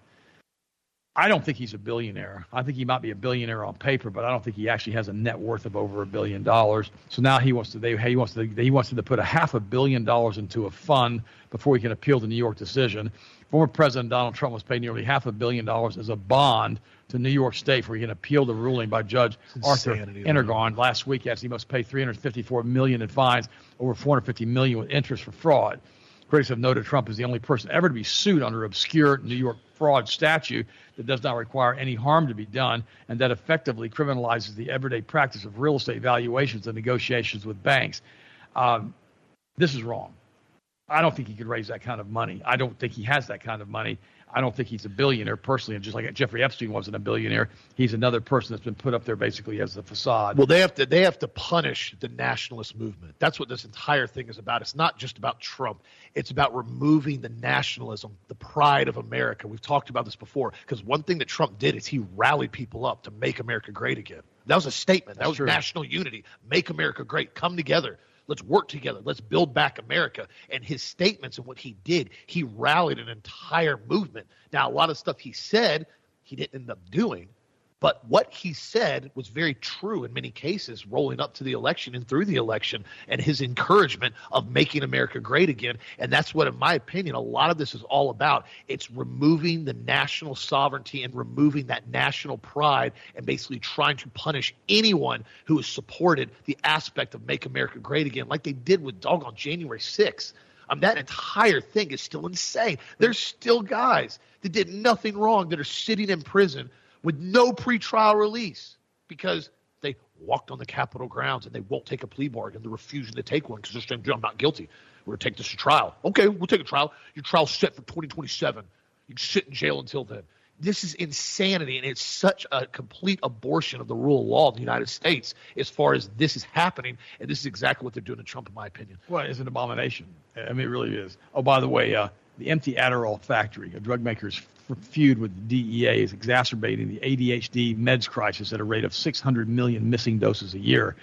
I don't think he's a billionaire. I think he might be a billionaire on paper, but I don't think he actually has a net worth of over a billion dollars. So now he wants to they, he wants to he wants to put a half a billion dollars into a fund before he can appeal the New York decision. Former President Donald Trump was paid nearly half a billion dollars as a bond to New York State where he can appeal the ruling by Judge Arthur Engoron last week as he must pay 354 million in fines, over 450 million with interest for fraud. Critics have noted Trump is the only person ever to be sued under obscure New York fraud statute that does not require any harm to be done and that effectively criminalizes the everyday practice of real estate valuations and negotiations with banks. Um, this is wrong. I don't think he could raise that kind of money. I don't think he has that kind of money. I don't think he's a billionaire personally. And just like Jeffrey Epstein wasn't a billionaire, he's another person that's been put up there basically as the facade. Well, they have to they have to punish the nationalist movement. That's what this entire thing is about. It's not just about Trump. It's about removing the nationalism, the pride of America. We've talked about this before because one thing that Trump did is he rallied people up to make America great again. That was a statement. That was true. national unity. Make America great. Come together. Let's work together. Let's build back America. And his statements and what he did, he rallied an entire movement. Now, a lot of stuff he said, he didn't end up doing. But what he said was very true in many cases, rolling up to the election and through the election, and his encouragement of making America great again. And that's what, in my opinion, a lot of this is all about. It's removing the national sovereignty and removing that national pride and basically trying to punish anyone who has supported the aspect of make America great again, like they did with doggone January 6th. Um, that entire thing is still insane. There's still guys that did nothing wrong that are sitting in prison with no pretrial release because they walked on the Capitol grounds and they won't take a plea bargain. They're refusing to take one because they're saying, I'm not guilty. We're going to take this to trial. Okay, we'll take a trial. Your trial's set for 2027. You sit in jail until then. This is insanity, and it's such a complete abortion of the rule of law in the United States as far as this is happening. And this is exactly what they're doing to Trump, in my opinion. Well, it's an abomination. I mean, it really is. Oh, by the way, uh, the empty Adderall factory, a drug maker's feud with the DEA, is exacerbating the ADHD meds crisis at a rate of 600 million missing doses a year.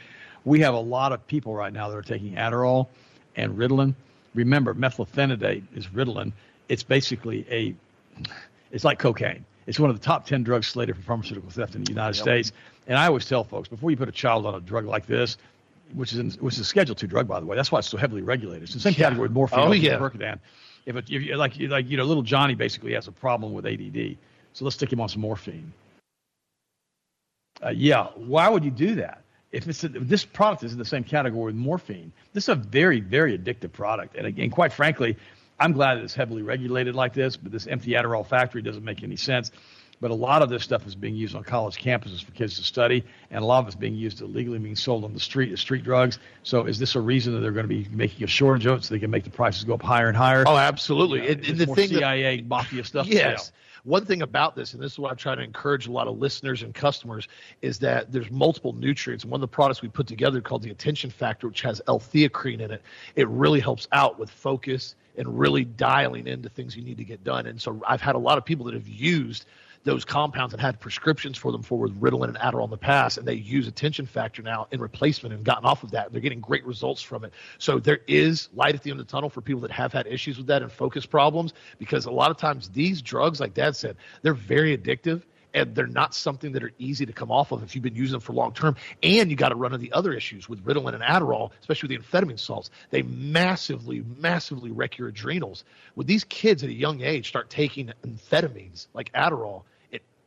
We have a lot of people right now that are taking Adderall and Ritalin. Remember, methylphenidate is Ritalin. It's basically a, it's like cocaine. It's one of the top 10 drugs slated for pharmaceutical theft in the United Yep. States. And I always tell folks before you put a child on a drug like this, which is in, which is a Schedule Two drug, by the way. That's why it's so heavily regulated. It's the same Yeah. category with morphine Oh, and yeah. Percodan. If it, if you like, you- like you know, little Johnny basically has a problem with ADD, so let's stick him on some morphine. Uh, yeah, why would you do that? If it's a, this product is in the same category with morphine, this is a very, very addictive product. And again, quite frankly, I'm glad it's heavily regulated like this. But this empty Adderall factory doesn't make any sense. But a lot of this stuff is being used on college campuses for kids to study, and a lot of it's being used illegally, being sold on the street as street drugs. So, is this a reason that they're going to be making a shortage of it so they can make the prices go up higher and higher? Oh, absolutely. You know, the more thing that, CIA mafia stuff. Yes. One thing about this, and this is what I try to encourage a lot of listeners and customers, is that there's multiple nutrients. One of the products we put together called the Attention Factor, which has L-theacrine in it, it really helps out with focus and really dialing into things you need to get done. And so I've had a lot of people that have used those compounds and had prescriptions for them for with Ritalin and Adderall in the past, and they use attention factor now in replacement and gotten off of that. They're getting great results from it. So there is light at the end of the tunnel for people that have had issues with that and focus problems, because a lot of times these drugs, like Dad said, they're very addictive. And they're not something that are easy to come off of if you've been using them for long term. And you got to run into the other issues with Ritalin and Adderall, especially with the amphetamine salts. They massively, massively wreck your adrenals. With these kids at a young age start taking amphetamines like Adderall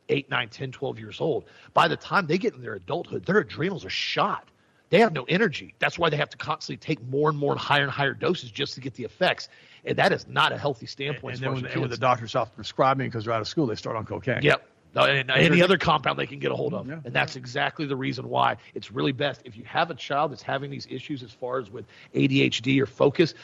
8, 9, 10, 12 years old, by the time they get in their adulthood, their adrenals are shot. They have no energy. That's why they have to constantly take more and more and higher and higher doses just to get the effects. And that is not a healthy standpoint. And as then when, and when the doctors doctor stops prescribing because they're out of school, they start on cocaine. Yep. No, and any other compound they can get a hold of. Mm-hmm. Yeah. And that's exactly the reason why it's really best. If you have a child that's having these issues as far as with ADHD or focus,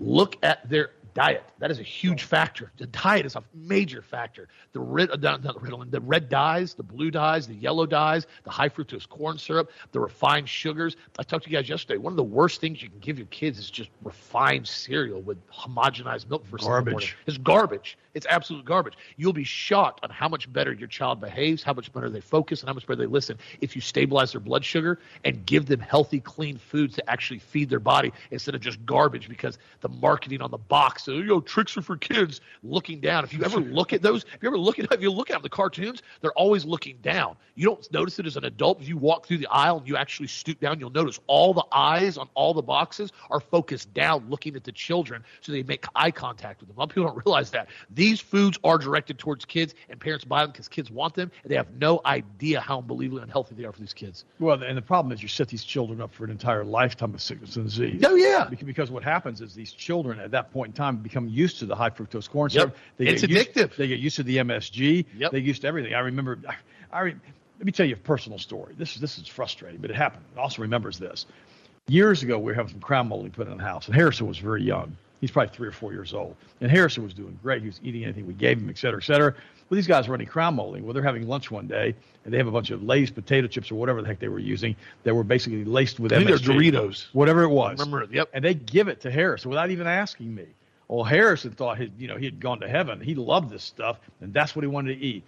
look at their diet. That is a huge factor. The diet is a major factor. The red, uh, not, not Ritalin, the red dyes, the blue dyes, the yellow dyes, the high fructose corn syrup, the refined sugars. I talked to you guys yesterday. One of the worst things you can give your kids is just refined cereal with homogenized milk for Garbage. It's garbage. It's absolute garbage. You'll be shocked on how much better your child behaves, how much better they focus, and how much better they listen if you stabilize their blood sugar and give them healthy, clean foods to actually feed their body instead of just garbage because the marketing on the box, so, you know, tricks are for kids looking down. If you ever look at those, if you ever look at if you look at the cartoons, they're always looking down. You don't notice it as an adult. If you walk through the aisle and you actually stoop down, you'll notice all the eyes on all the boxes are focused down looking at the children so they make eye contact with them. A lot of people don't realize that. These foods are directed towards kids and parents buy them because kids want them and they have no idea how unbelievably unhealthy they are for these kids. Well, and the problem is you set these children up for an entire lifetime of sickness and disease. Oh, yeah. Because what happens is these children at that point in time become used to the high fructose corn Yep. syrup. They It's get used- addictive. they get used to the MSG. Yep. They get used to everything. I remember. I, I re- let me tell you a personal story. This is this is frustrating, but it happened. I also remembers this. Years ago, we were having some crown molding put in the house, and Harrison was very young. He's probably three or four years old. And Harrison was doing great. He was eating anything we gave him, et cetera, et cetera. Well, these guys are running crown molding. Well, they're having lunch one day, and they have a bunch of Lay's potato chips or whatever the heck they were using that were basically laced with I MSG. they're Doritos. Whatever it was. Remember it? Yep. And they give it to Harrison without even asking me. Well, Harrison thought he, you know, he had gone to heaven. He loved this stuff, and that's what he wanted to eat.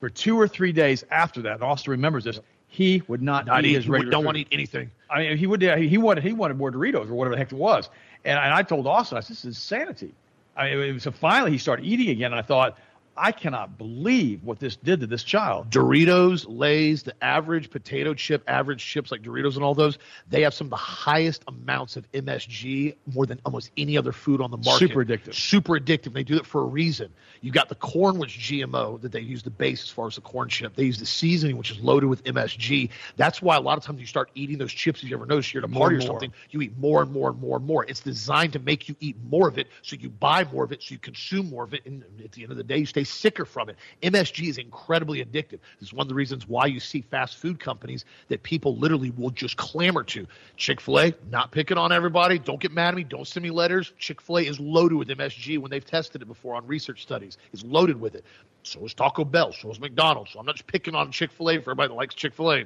For two or three days after that, Austin remembers this, he would not, Not eat eat, his regular don't food. want to eat anything. I mean, he would. He wanted. He wanted more Doritos or whatever the heck it was. And, and I told Austin, I said, "This is insanity." I mean, so finally he started eating again, and I thought, I cannot believe what this did to this child. Doritos, Lay's, the average potato chip, average chips like Doritos and all those, they have some of the highest amounts of MSG, more than almost any other food on the market. Super addictive. Super addictive. They do it for a reason. You got the corn, which is GMO, that they use the base as far as the corn chip. They use the seasoning, which is loaded with MSG. That's why a lot of times you start eating those chips, if you ever notice, you're at a party or something, you eat more and more and more and more. It's designed to make you eat more of it, so you buy more of it, so you consume more of it, and at the end of the day, you stay sicker from it. MSG is incredibly addictive. It's one of the reasons why you see fast food companies that people literally will just clamor to. Chick Fil A, not picking on everybody. Don't get mad at me. Don't send me letters. Chick Fil A is loaded with MSG when they've tested it before on research studies. It's loaded with it. So is Taco Bell. So is McDonald's. So I'm not just picking on Chick Fil A for everybody that likes Chick Fil A.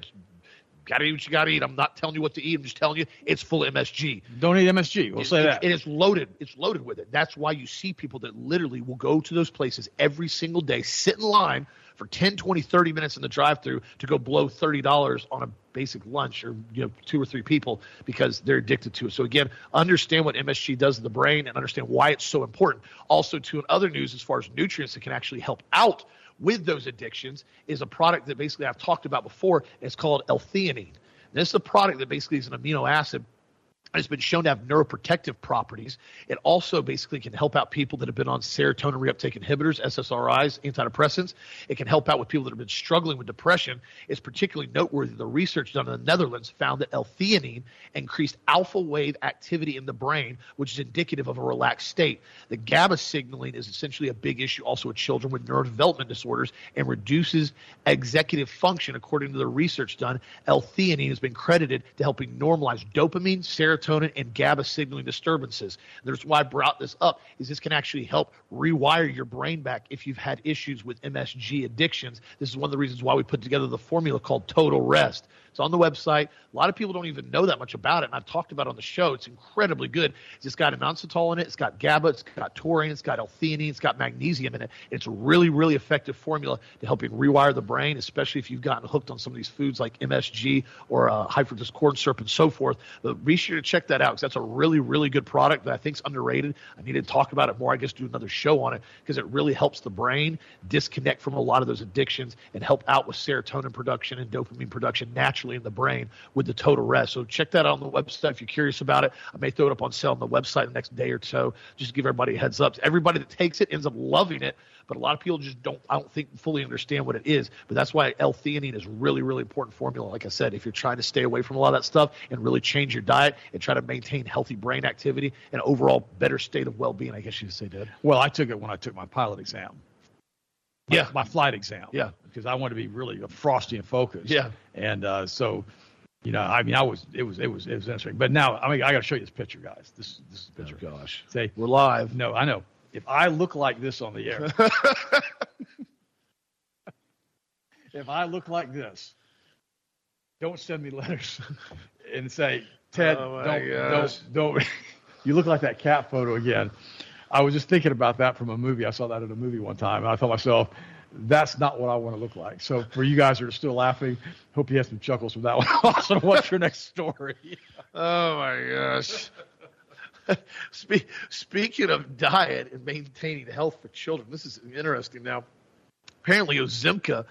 Gotta eat what you gotta eat. I'm not telling you what to eat. I'm just telling you it's full of MSG. Don't eat MSG. We'll say It- that. And it's loaded. It's loaded with it. That's why you see people that literally will go to those places every single day, sit in line for 10, 20, 30 minutes in the drive through to go blow $30 on a basic lunch or you know two or three people because they're addicted to it. So again, understand what MSG does to the brain and understand why it's so important. Also to in other news as far as nutrients that can actually help out with those addictions is a product that basically I've talked about before. It's called L-theanine. This is a product that basically is an amino acid it's been shown to have neuroprotective properties. It also basically can help out people that have been on serotonin reuptake inhibitors, SSRIs, antidepressants. It can help out with people that have been struggling with depression. It's particularly noteworthy. The research done in the Netherlands found that L-theanine increased alpha wave activity in the brain, which is indicative of a relaxed state. The GABA signaling is essentially a big issue also with children with neurodevelopment disorders and reduces executive function, according to the research done. L-theanine has been credited to helping normalize dopamine, serotonin, and GABA signaling disturbances. There's why I brought this up is this can actually help rewire your brain back if you've had issues with MSG addictions. This is one of the reasons why we put together the formula called Total Rest. It's on the website. A lot of people don't even know that much about it, and I've talked about it on the show. It's incredibly good. It's got inositol in it. It's got GABA. It's got taurine. It's got L-theanine. It's got magnesium in it. It's a really, really effective formula to help you rewire the brain, especially if you've gotten hooked on some of these foods like MSG or uh, high fructose corn syrup and so forth. But be sure to check that out because that's a really, really good product that I think is underrated. I need to talk about it more. I guess do another show on it because it really helps the brain disconnect from a lot of those addictions and help out with serotonin production and dopamine production naturally in the brain with the total rest. So check that out on the website if you're curious about it. I may throw it up on sale on the website the next day or so, just to give everybody a heads up. Everybody that takes it ends up loving it, but a lot of people just don't, I don't think, fully understand what it is. But that's why L-theanine is really, really important formula. Like I said, if you're trying to stay away from a lot of that stuff and really change your diet and try to maintain healthy brain activity and overall better state of well-being, I guess you could say, Dad. well, I took it when I took my pilot exam. Yeah. my flight exam. Yeah. because I wanted to be really frosty and focused. Yeah. and uh, so, you know, I mean, I was it was it was it was interesting. But now, I mean, I got to show you this picture, guys. This this is picture. gosh. Say, We're live. no, I know. If I look like this on the air, if I look like this, don't send me letters and say, Ted, Oh, don't, don't, don't. you look like that cat photo again. I was just thinking about that from a movie. I saw that in a movie one time, and I thought myself, that's not what I want to look like. So for you guys that are still laughing, hope you have some chuckles from that one. also, what's your next story? Oh my gosh. Spe- speaking of diet and maintaining health for children, this is interesting. Now, apparently, Ozemka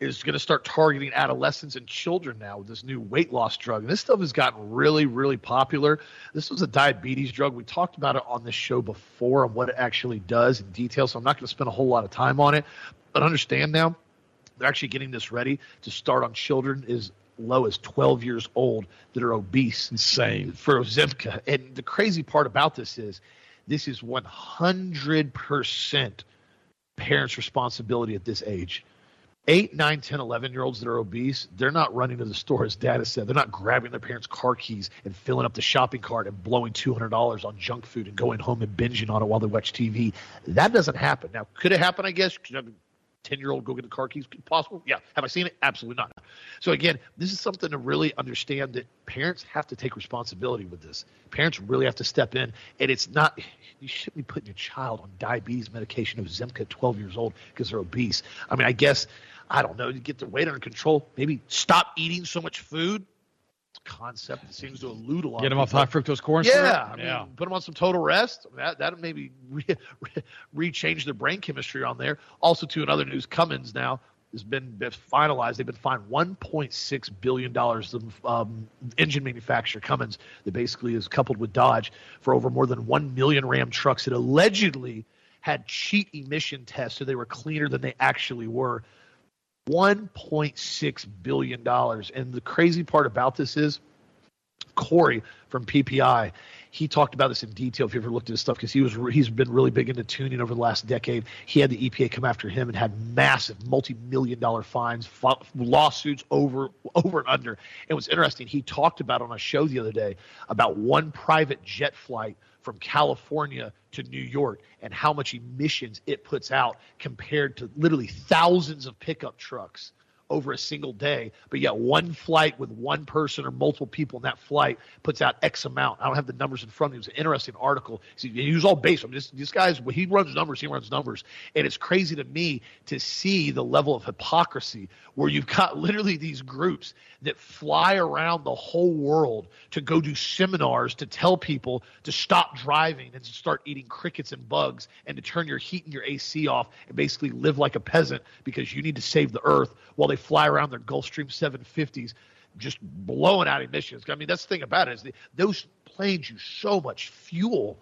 is going to start targeting adolescents and children now with this new weight loss drug. And this stuff has gotten really, really popular. This was a diabetes drug. We talked about it on this show before and what it actually does in detail. So I'm not going to spend a whole lot of time on it. But understand now, they're actually getting this ready to start on children as low as 12 years old that are obese Insane. for Ozemka. And the crazy part about this is this is 100% parents' responsibility at this age. Eight, nine, 10, 11 year olds that are obese, they're not running to the store, as dad has said. They're not grabbing their parents' car keys and filling up the shopping cart and blowing $200 on junk food and going home and binging on it while they watch TV. That doesn't happen. Now, could it happen? I guess. could a 10 year old go get the car keys possible? Yeah. Have I seen it? Absolutely not. So, again, this is something to really understand that parents have to take responsibility with this. Parents really have to step in. And it's not, you shouldn't be putting your child on diabetes medication at 12 years old because they're obese. I mean, I guess, I don't know, to get their weight under control, maybe stop eating so much food concept that seems to elude a lot. Get them off high fructose corn yeah, syrup. I mean, yeah, put them on some total rest. That that maybe re, re, re-change their brain chemistry on there. Also, too, in other news, Cummins now has been finalized. They've been fined 1.6 billion dollars. of um, engine manufacturer Cummins that basically is coupled with Dodge for over more than one million Ram trucks that allegedly had cheat emission tests, so they were cleaner than they actually were. $1.6 billion. And the crazy part about this is Kory from PPEI, he talked about this in detail if you ever looked at his stuff because he was he's been really big into tuning over the last decade. He had the EPA come after him and had massive multi-million dollar fines, lawsuits over over and under. It was interesting. He talked about on a show the other day about one private jet flight from California to New York and how much emissions it puts out compared to literally thousands of pickup trucks over a single day. But yet, one flight with one person or multiple people in that flight puts out X amount. I don't have the numbers in front of me. It was an interesting article. See, he was all based on this. This guy's he runs numbers. He runs numbers, and it's crazy to me to see the level of hypocrisy where you've got literally these groups that fly around the whole world to go do seminars to tell people to stop driving and to start eating crickets and bugs and to turn your heat and your AC off and basically live like a peasant because you need to save the earth while they fly around their Gulfstream 750s just blowing out emissions. I mean, that's the thing about it is the, those planes use so much fuel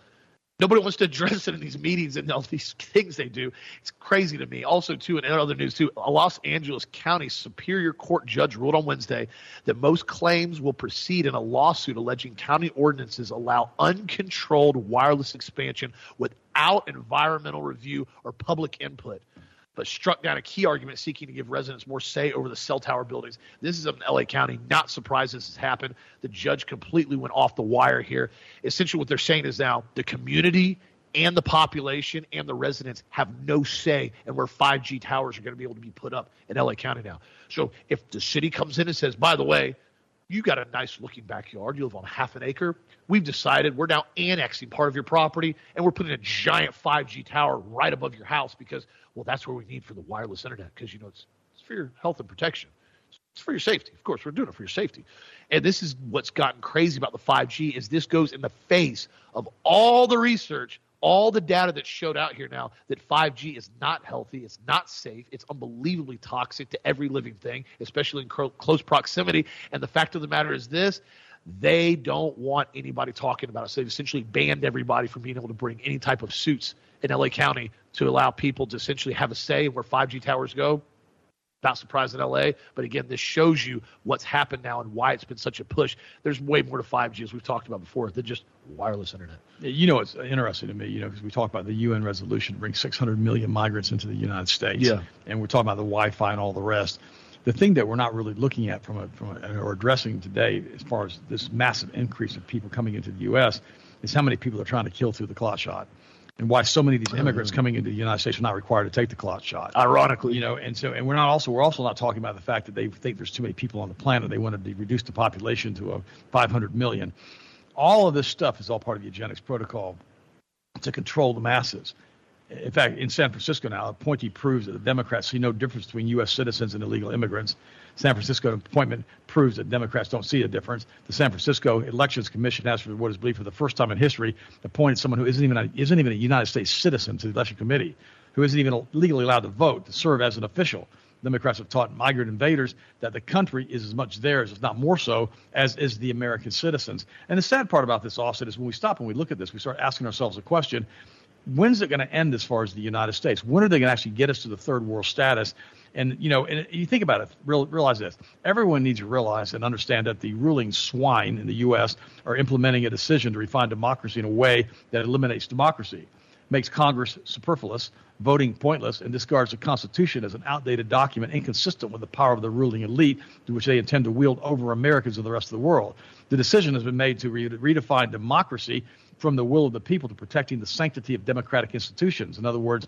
Nobody wants to address it in these meetings and all these things they do. It's crazy to me. Also, too, in other news, too, a Los Angeles County Superior Court judge ruled on Wednesday that most claims will proceed in a lawsuit alleging county ordinances allow uncontrolled wireless expansion without environmental review or public input but struck down a key argument seeking to give residents more say over the cell tower buildings. This is up in LA County. Not surprised this has happened. The judge completely went off the wire here. Essentially, what they're saying is now the community and the population and the residents have no say in where 5G towers are going to be able to be put up in LA County now. So if the city comes in and says, by the way, you got a nice looking backyard. You live on half an acre. We've decided we're now annexing part of your property and we're putting a giant 5G tower right above your house because, well, that's where we need for the wireless internet because, you know, it's, it's for your health and protection. It's for your safety. Of course, we're doing it for your safety. And this is what's gotten crazy about the 5G is this goes in the face of all the research all the data that showed out here now that 5G is not healthy, it's not safe, it's unbelievably toxic to every living thing, especially in close proximity. And the fact of the matter is this they don't want anybody talking about it. So they've essentially banned everybody from being able to bring any type of suits in LA County to allow people to essentially have a say where 5G towers go. Not surprised in LA, but again, this shows you what's happened now and why it's been such a push. There's way more to 5G as we've talked about before than just wireless internet. You know, it's interesting to me, you know, because we talk about the UN resolution to bring 600 million migrants into the United States. Yeah. And we're talking about the Wi-Fi and all the rest. The thing that we're not really looking at from a, from a, or addressing today, as far as this massive increase of people coming into the U.S., is how many people are trying to kill through the clot shot and why so many of these immigrants mm. coming into the United States are not required to take the clot shot. Ironically, you know, and so and we're not also we're also not talking about the fact that they think there's too many people on the planet. They wanted to reduce the population to a 500 million. All of this stuff is all part of the eugenics protocol to control the masses. In fact, in San Francisco now, Pointy proves that the Democrats see no difference between U.S. citizens and illegal immigrants. San Francisco appointment proves that Democrats don't see a difference. The San Francisco Elections Commission has, for what is believed for the first time in history, appointed someone who isn't even a, isn't even a United States citizen to the election committee, who isn't even legally allowed to vote to serve as an official. Democrats have taught migrant invaders that the country is as much theirs, if not more so, as is the American citizens. And the sad part about this, Austin, is when we stop and we look at this, we start asking ourselves a question when's it going to end as far as the United States? When are they going to actually get us to the third world status? And you know, and you think about it, real, realize this: everyone needs to realize and understand that the ruling swine in the U.S. are implementing a decision to refine democracy in a way that eliminates democracy. makes Congress superfluous, voting pointless, and discards the Constitution as an outdated document inconsistent with the power of the ruling elite to which they intend to wield over Americans and the rest of the world. The decision has been made to re- redefine democracy from the will of the people to protecting the sanctity of democratic institutions. In other words,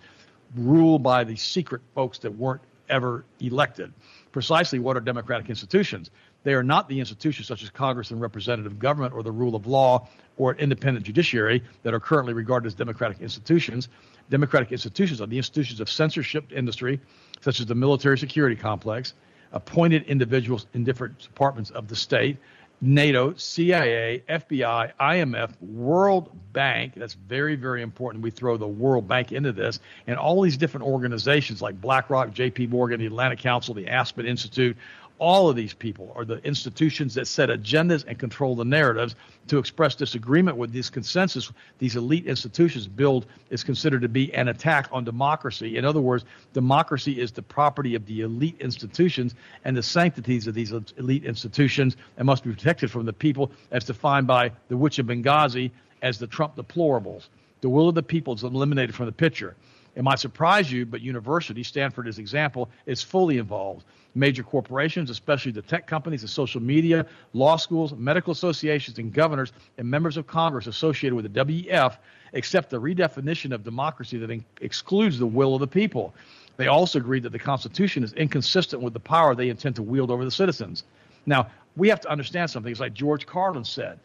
rule by the secret folks that weren't ever elected. Precisely what are democratic institutions? They are not the institutions such as Congress and representative government or the rule of law or an independent judiciary that are currently regarded as democratic institutions. Democratic institutions are the institutions of censorship industry, such as the military security complex, appointed individuals in different departments of the state, NATO, CIA, FBI, IMF, World Bank. That's very, very important. We throw the World Bank into this, and all these different organizations like BlackRock, J.P. Morgan, the Atlantic Council, the Aspen Institute, all of these people are the institutions that set agendas and control the narratives. To express disagreement with this consensus, these elite institutions build is considered to be an attack on democracy. In other words, democracy is the property of the elite institutions and the sanctities of these elite institutions and must be protected from the people as defined by the Witch of Benghazi as the Trump deplorables. The will of the people is eliminated from the picture. It might surprise you, but universities, Stanford as example, is fully involved. Major corporations, especially the tech companies, the social media, law schools, medical associations, and governors and members of Congress associated with the WEF accept the redefinition of democracy that in- excludes the will of the people. They also agree that the Constitution is inconsistent with the power they intend to wield over the citizens. Now, we have to understand something. It's like George Carlin said.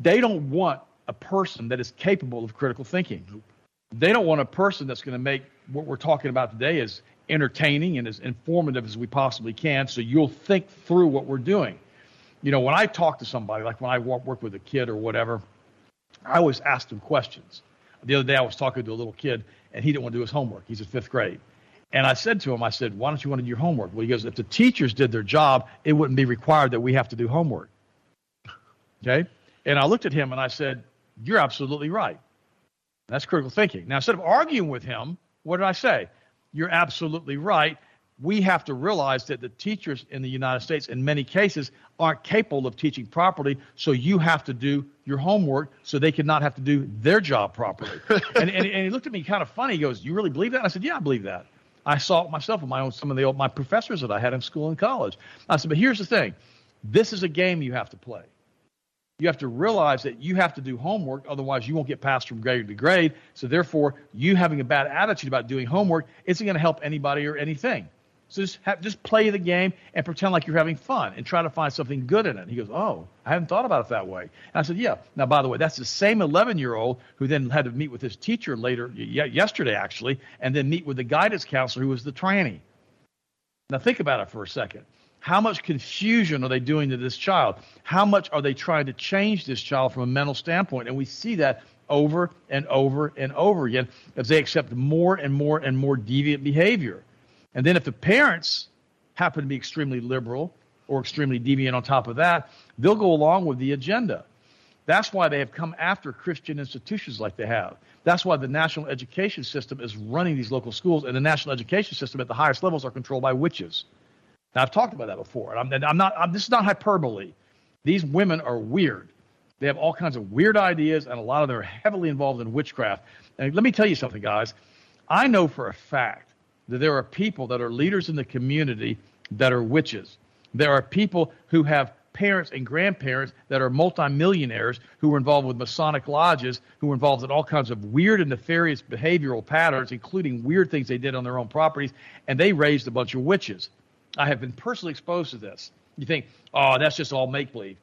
They don't want a person that is capable of critical thinking. They don't want a person that's going to make what we're talking about today as entertaining and as informative as we possibly can so you'll think through what we're doing. You know, when I talk to somebody, like when I work with a kid or whatever, I always ask them questions. The other day I was talking to a little kid and he didn't want to do his homework. He's in fifth grade. And I said to him, I said, why don't you want to do your homework? Well, he goes, if the teachers did their job, it wouldn't be required that we have to do homework. Okay? And I looked at him and I said, you're absolutely right. That's critical thinking. Now, instead of arguing with him, what did I say? You're absolutely right. We have to realize that the teachers in the United States, in many cases, aren't capable of teaching properly. So you have to do your homework so they can not have to do their job properly. and, and, and he looked at me kind of funny. He goes, "You really believe that?" I said, "Yeah, I believe that." I saw it myself with my own some of the old, my professors that I had in school and college. I said, "But here's the thing: this is a game you have to play." You have to realize that you have to do homework, otherwise you won't get passed from grade to grade. So therefore, you having a bad attitude about doing homework isn't going to help anybody or anything. So just have, just play the game and pretend like you're having fun and try to find something good in it. He goes, "Oh, I hadn't thought about it that way." And I said, "Yeah." Now, by the way, that's the same 11-year-old who then had to meet with his teacher later, yesterday actually, and then meet with the guidance counselor who was the tranny. Now think about it for a second. How much confusion are they doing to this child? How much are they trying to change this child from a mental standpoint? And we see that over and over and over again as they accept more and more and more deviant behavior. And then if the parents happen to be extremely liberal or extremely deviant on top of that, they'll go along with the agenda. That's why they have come after Christian institutions like they have. That's why the national education system is running these local schools, and the national education system at the highest levels are controlled by witches. Now, I've talked about that before. I'm, I'm not, I'm, this is not hyperbole. These women are weird. They have all kinds of weird ideas, and a lot of them are heavily involved in witchcraft. And let me tell you something, guys. I know for a fact that there are people that are leaders in the community that are witches. There are people who have parents and grandparents that are multimillionaires who were involved with Masonic lodges, who were involved in all kinds of weird and nefarious behavioral patterns, including weird things they did on their own properties, and they raised a bunch of witches. I have been personally exposed to this. You think, oh, that's just all make believe.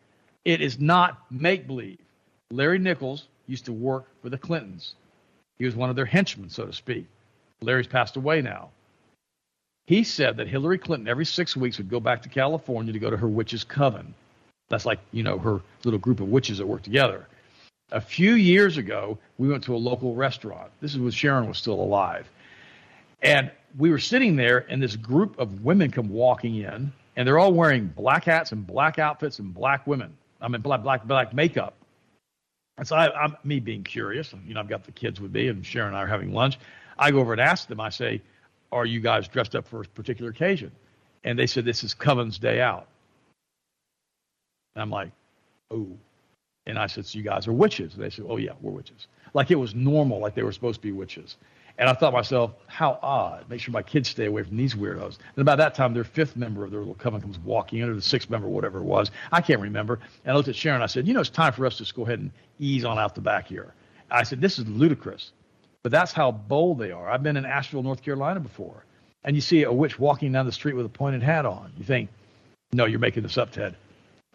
It is not make believe. Larry Nichols used to work for the Clintons. He was one of their henchmen, so to speak. Larry's passed away now. He said that Hillary Clinton every six weeks would go back to California to go to her witches' coven. That's like, you know, her little group of witches that work together. A few years ago, we went to a local restaurant. This is when Sharon was still alive. And we were sitting there, and this group of women come walking in, and they're all wearing black hats and black outfits and black women. I mean, black, black, black makeup. And so I, am me being curious. You know, I've got the kids with me, and Sharon and I are having lunch. I go over and ask them. I say, "Are you guys dressed up for a particular occasion?" And they said, "This is Coven's Day Out." And I'm like, "Oh." And I said, "So you guys are witches?" And they said, "Oh yeah, we're witches." like it was normal, like they were supposed to be witches. And I thought myself, how odd. Make sure my kids stay away from these weirdos. And about that time, their fifth member of their little coven comes walking in, or the sixth member, whatever it was. I can't remember. And I looked at Sharon. I said, you know, it's time for us to just go ahead and ease on out the back here. I said, this is ludicrous. But that's how bold they are. I've been in Asheville, North Carolina before. And you see a witch walking down the street with a pointed hat on. You think, no, you're making this up, Ted.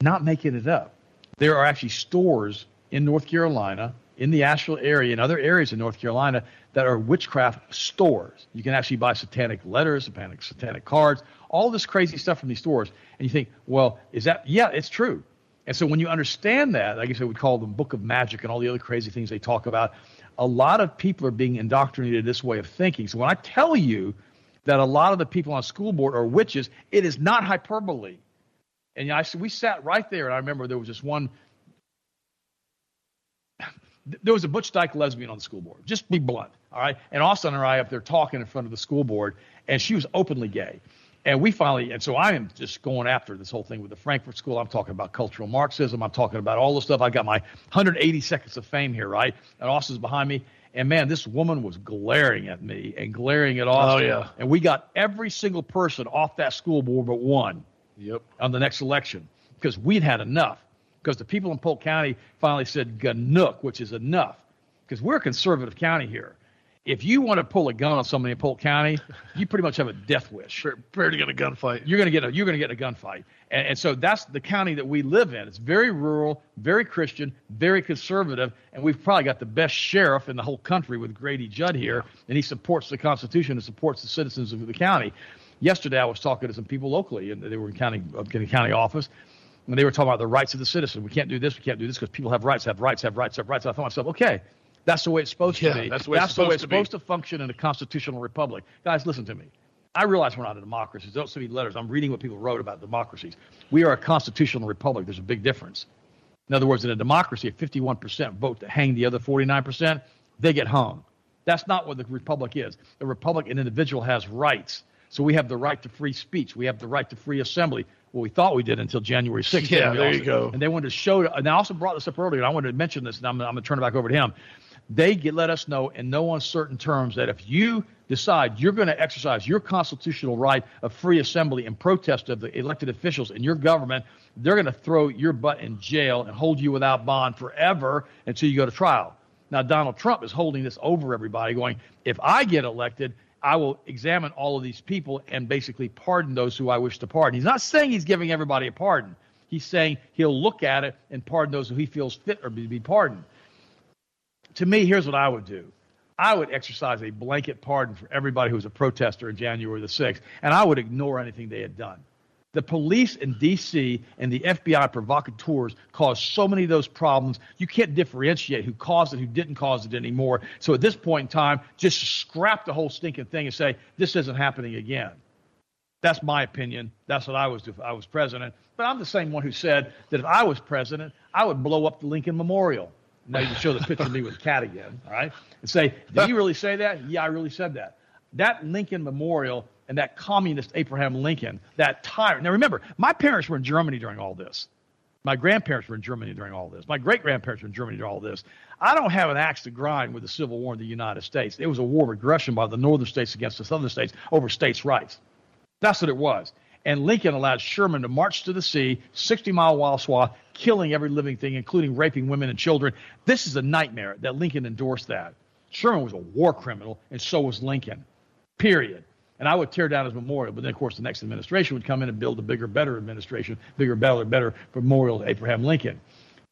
Not making it up. There are actually stores in North Carolina, in the Asheville area, and other areas in North Carolina that are witchcraft stores. You can actually buy satanic letters, satanic satanic cards, all this crazy stuff from these stores. And you think, well, is that yeah, it's true. And so when you understand that, I said, we call them book of magic and all the other crazy things they talk about. A lot of people are being indoctrinated this way of thinking. So when I tell you that a lot of the people on school board are witches, it is not hyperbole. And I said, we sat right there, and I remember there was this one. There was a Butch Dyke lesbian on the school board. Just be blunt, all right. And Austin and I up there talking in front of the school board, and she was openly gay. And we finally, and so I am just going after this whole thing with the Frankfurt School. I'm talking about cultural Marxism. I'm talking about all the stuff. I got my 180 seconds of fame here, right? And Austin's behind me. And man, this woman was glaring at me and glaring at Austin. Oh, yeah. And we got every single person off that school board but one. Yep. On the next election because we'd had enough. Because the people in Polk County finally said Ganook, which is enough. Because we're a conservative county here if you want to pull a gun on somebody in Polk County, you pretty much have a death wish. Prepare to get a gunfight. You're going to get a you're to get a gunfight, and, and so that's the county that we live in. It's very rural, very Christian, very conservative, and we've probably got the best sheriff in the whole country with Grady Judd here, and he supports the Constitution and supports the citizens of the county. Yesterday, I was talking to some people locally, and they were in county uh, in the county office, and they were talking about the rights of the citizen. We can't do this, we can't do this because people have rights, have rights, have rights, have rights. I thought to myself, okay, that's the way it's supposed yeah, to be. That's the way that's it's, supposed, the way it's to, supposed to function in a constitutional republic. Guys, listen to me. I realize we're not a democracy. Don't send me letters. I'm reading what people wrote about democracies. We are a constitutional republic. There's a big difference. In other words, in a democracy, if 51% vote to hang the other 49%, they get hung. That's not what the republic is. The republic, an individual has rights. So we have the right to free speech. We have the right to free assembly. Well, we thought we did until January 6th. Yeah, there also, you go. And they wanted to show, and I also brought this up earlier, and I wanted to mention this, and I'm, I'm going to turn it back over to him they get, let us know in no uncertain terms that if you decide you're going to exercise your constitutional right of free assembly and protest of the elected officials in your government, they're going to throw your butt in jail and hold you without bond forever until you go to trial. Now, Donald Trump is holding this over everybody, going, if I get elected, I will examine all of these people and basically pardon those who I wish to pardon. He's not saying he's giving everybody a pardon. He's saying he'll look at it and pardon those who he feels fit or be pardoned to me, here's what I would do. I would exercise a blanket pardon for everybody who was a protester in January the 6th, and I would ignore anything they had done. The police in D.C. and the FBI provocateurs caused so many of those problems. You can't differentiate who caused it, who didn't cause it anymore. So at this point in time, just scrap the whole stinking thing and say, this isn't happening again. That's my opinion. That's what I was if I was president. But I'm the same one who said that if I was president, I would blow up the Lincoln Memorial. Now you show the picture of me with cat again, all right? And say, did he really say that? Yeah, I really said that. That Lincoln Memorial and that communist Abraham Lincoln, that tyrant. Now remember, my parents were in Germany during all this. My grandparents were in Germany during all this. My great grandparents were in Germany during all this. I don't have an axe to grind with the Civil War in the United States. It was a war of aggression by the northern states against the southern states over states' rights. That's what it was. And Lincoln allowed Sherman to march to the sea, 60 mile wide swath, killing every living thing, including raping women and children. This is a nightmare that Lincoln endorsed that. Sherman was a war criminal, and so was Lincoln. Period. And I would tear down his memorial, but then of course the next administration would come in and build a bigger, better administration, bigger, better, better memorial to Abraham Lincoln.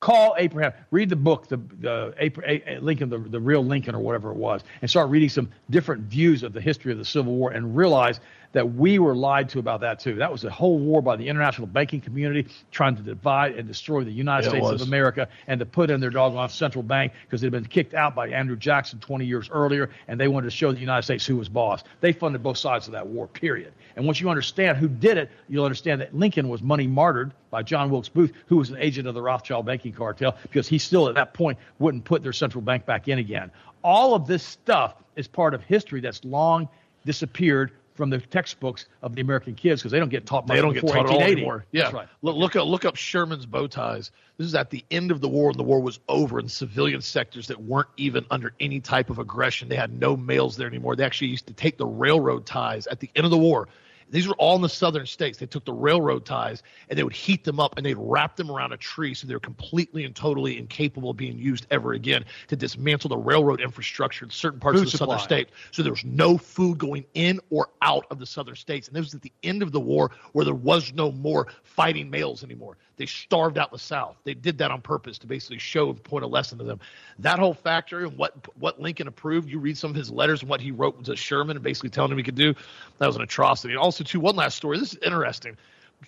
Call Abraham. Read the book, the, the Lincoln, the, the real Lincoln, or whatever it was, and start reading some different views of the history of the Civil War, and realize that we were lied to about that too. That was a whole war by the international banking community trying to divide and destroy the United Yeah, States of America and to put in their doggone central bank because they'd been kicked out by Andrew Jackson 20 years earlier, and they wanted to show the United States who was boss. They funded both sides of that war, period. And once you understand who did it, you'll understand that Lincoln was money martyred by John Wilkes Booth, who was an agent of the Rothschild banking cartel, because he still at that point wouldn't put their central bank back in again. All of this stuff is part of history that's long disappeared from the textbooks of the American kids because they don't get taught much they don't get taught at all 1880. anymore. Yeah, That's right. look, look up look up Sherman's bow ties. This is at the end of the war, and the war was over in civilian sectors that weren't even under any type of aggression. They had no males there anymore. They actually used to take the railroad ties at the end of the war. These were all in the southern states. They took the railroad ties and they would heat them up and they'd wrap them around a tree so they're completely and totally incapable of being used ever again to dismantle the railroad infrastructure in certain parts Food of the southern supply. state. So there was no food going in or out of the southern states. And this was at the end of the war where there was no more fighting males anymore. They starved out the South. They did that on purpose to basically show and point a lesson to them. That whole factory and what what Lincoln approved, you read some of his letters and what he wrote to Sherman and basically telling him he could do, that was an atrocity. And also, too, one last story. This is interesting.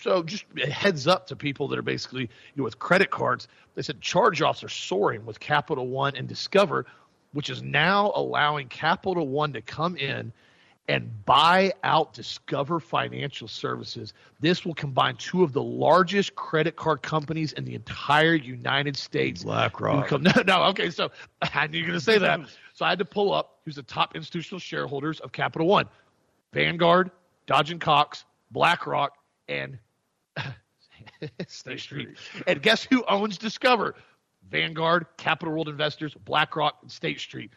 So just heads up to people that are basically you know with credit cards. They said charge offs are soaring with Capital One and Discover, which is now allowing Capital One to come in and buy out Discover Financial Services. This will combine two of the largest credit card companies in the entire United States. BlackRock. Come- No, no, okay. So I knew you were going to say that. So I had to pull up who's the top institutional shareholders of Capital One Vanguard, Dodge and Cox, BlackRock, and State Street. And guess who owns Discover? Vanguard, Capital World Investors, BlackRock, and State Street.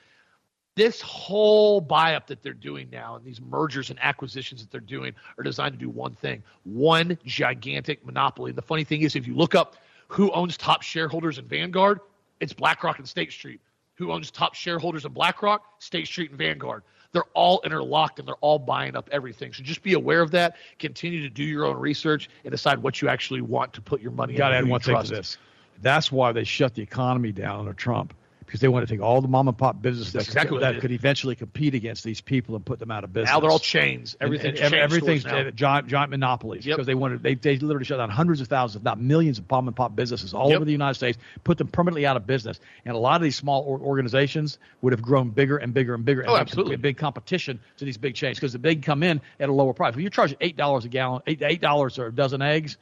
This whole buy up that they're doing now and these mergers and acquisitions that they're doing are designed to do one thing one gigantic monopoly. And the funny thing is, if you look up who owns top shareholders in Vanguard, it's BlackRock and State Street. Who owns top shareholders in BlackRock? State Street and Vanguard. They're all interlocked and they're all buying up everything. So just be aware of that. Continue to do your own research and decide what you actually want to put your money in. Got to add you one thing to this. That's why they shut the economy down under Trump because they want to take all the mom and pop businesses That's exactly that could eventually compete against these people and put them out of business. Now they're all chains. Everything's And- and everything's giant giant monopolies Yep. because they wanted they, they literally shut down hundreds of thousands, if not millions of mom and pop businesses all Yep. over the United States, put them permanently out of business. And a lot of these small organizations would have grown bigger and bigger and bigger. and Oh, absolutely. A big competition to these big chains because they can come in at a lower price. If you're charging eight dollars a gallon, eight eight dollars or a dozen eggs.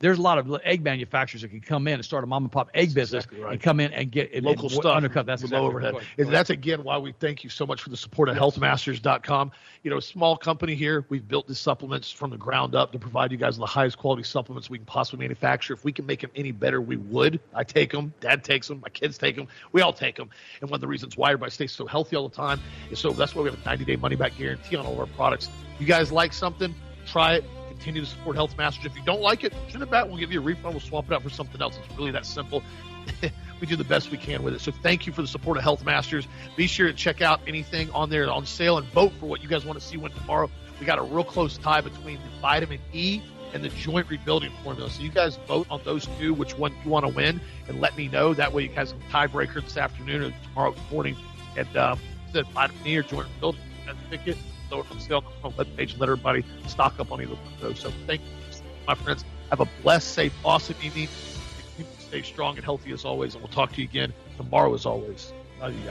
There's a lot of egg manufacturers that can come in and start a mom and pop egg business exactly right. and come in and get local and stuff undercut. That's with exactly low overhead. Go. And that's again why we thank you so much for the support of healthmasters.com. You know, a small company here, we've built these supplements from the ground up to provide you guys the highest quality supplements we can possibly manufacture. If we can make them any better, we would. I take them, dad takes them, my kids take them, we all take them. And one of the reasons why everybody stays so healthy all the time is so that's why we have a 90 day money back guarantee on all of our products. You guys like something, try it. Continue to support Health Masters. If you don't like it, send it back. We'll give you a refund. We'll swap it out for something else. It's really that simple. we do the best we can with it. So thank you for the support of Health Masters. Be sure to check out anything on there on sale and vote for what you guys want to see when tomorrow. We got a real close tie between the vitamin E and the joint rebuilding formula. So you guys vote on those two, which one you want to win, and let me know. That way you guys have can tiebreaker this afternoon or tomorrow morning at uh, the vitamin E or joint rebuilding. You guys pick it, throw it on sale on the webpage, let everybody stock up on either one of those. So thank you, my friends. Have a blessed, safe, awesome evening. Stay strong and healthy as always, and we'll talk to you again tomorrow as always. Oh, you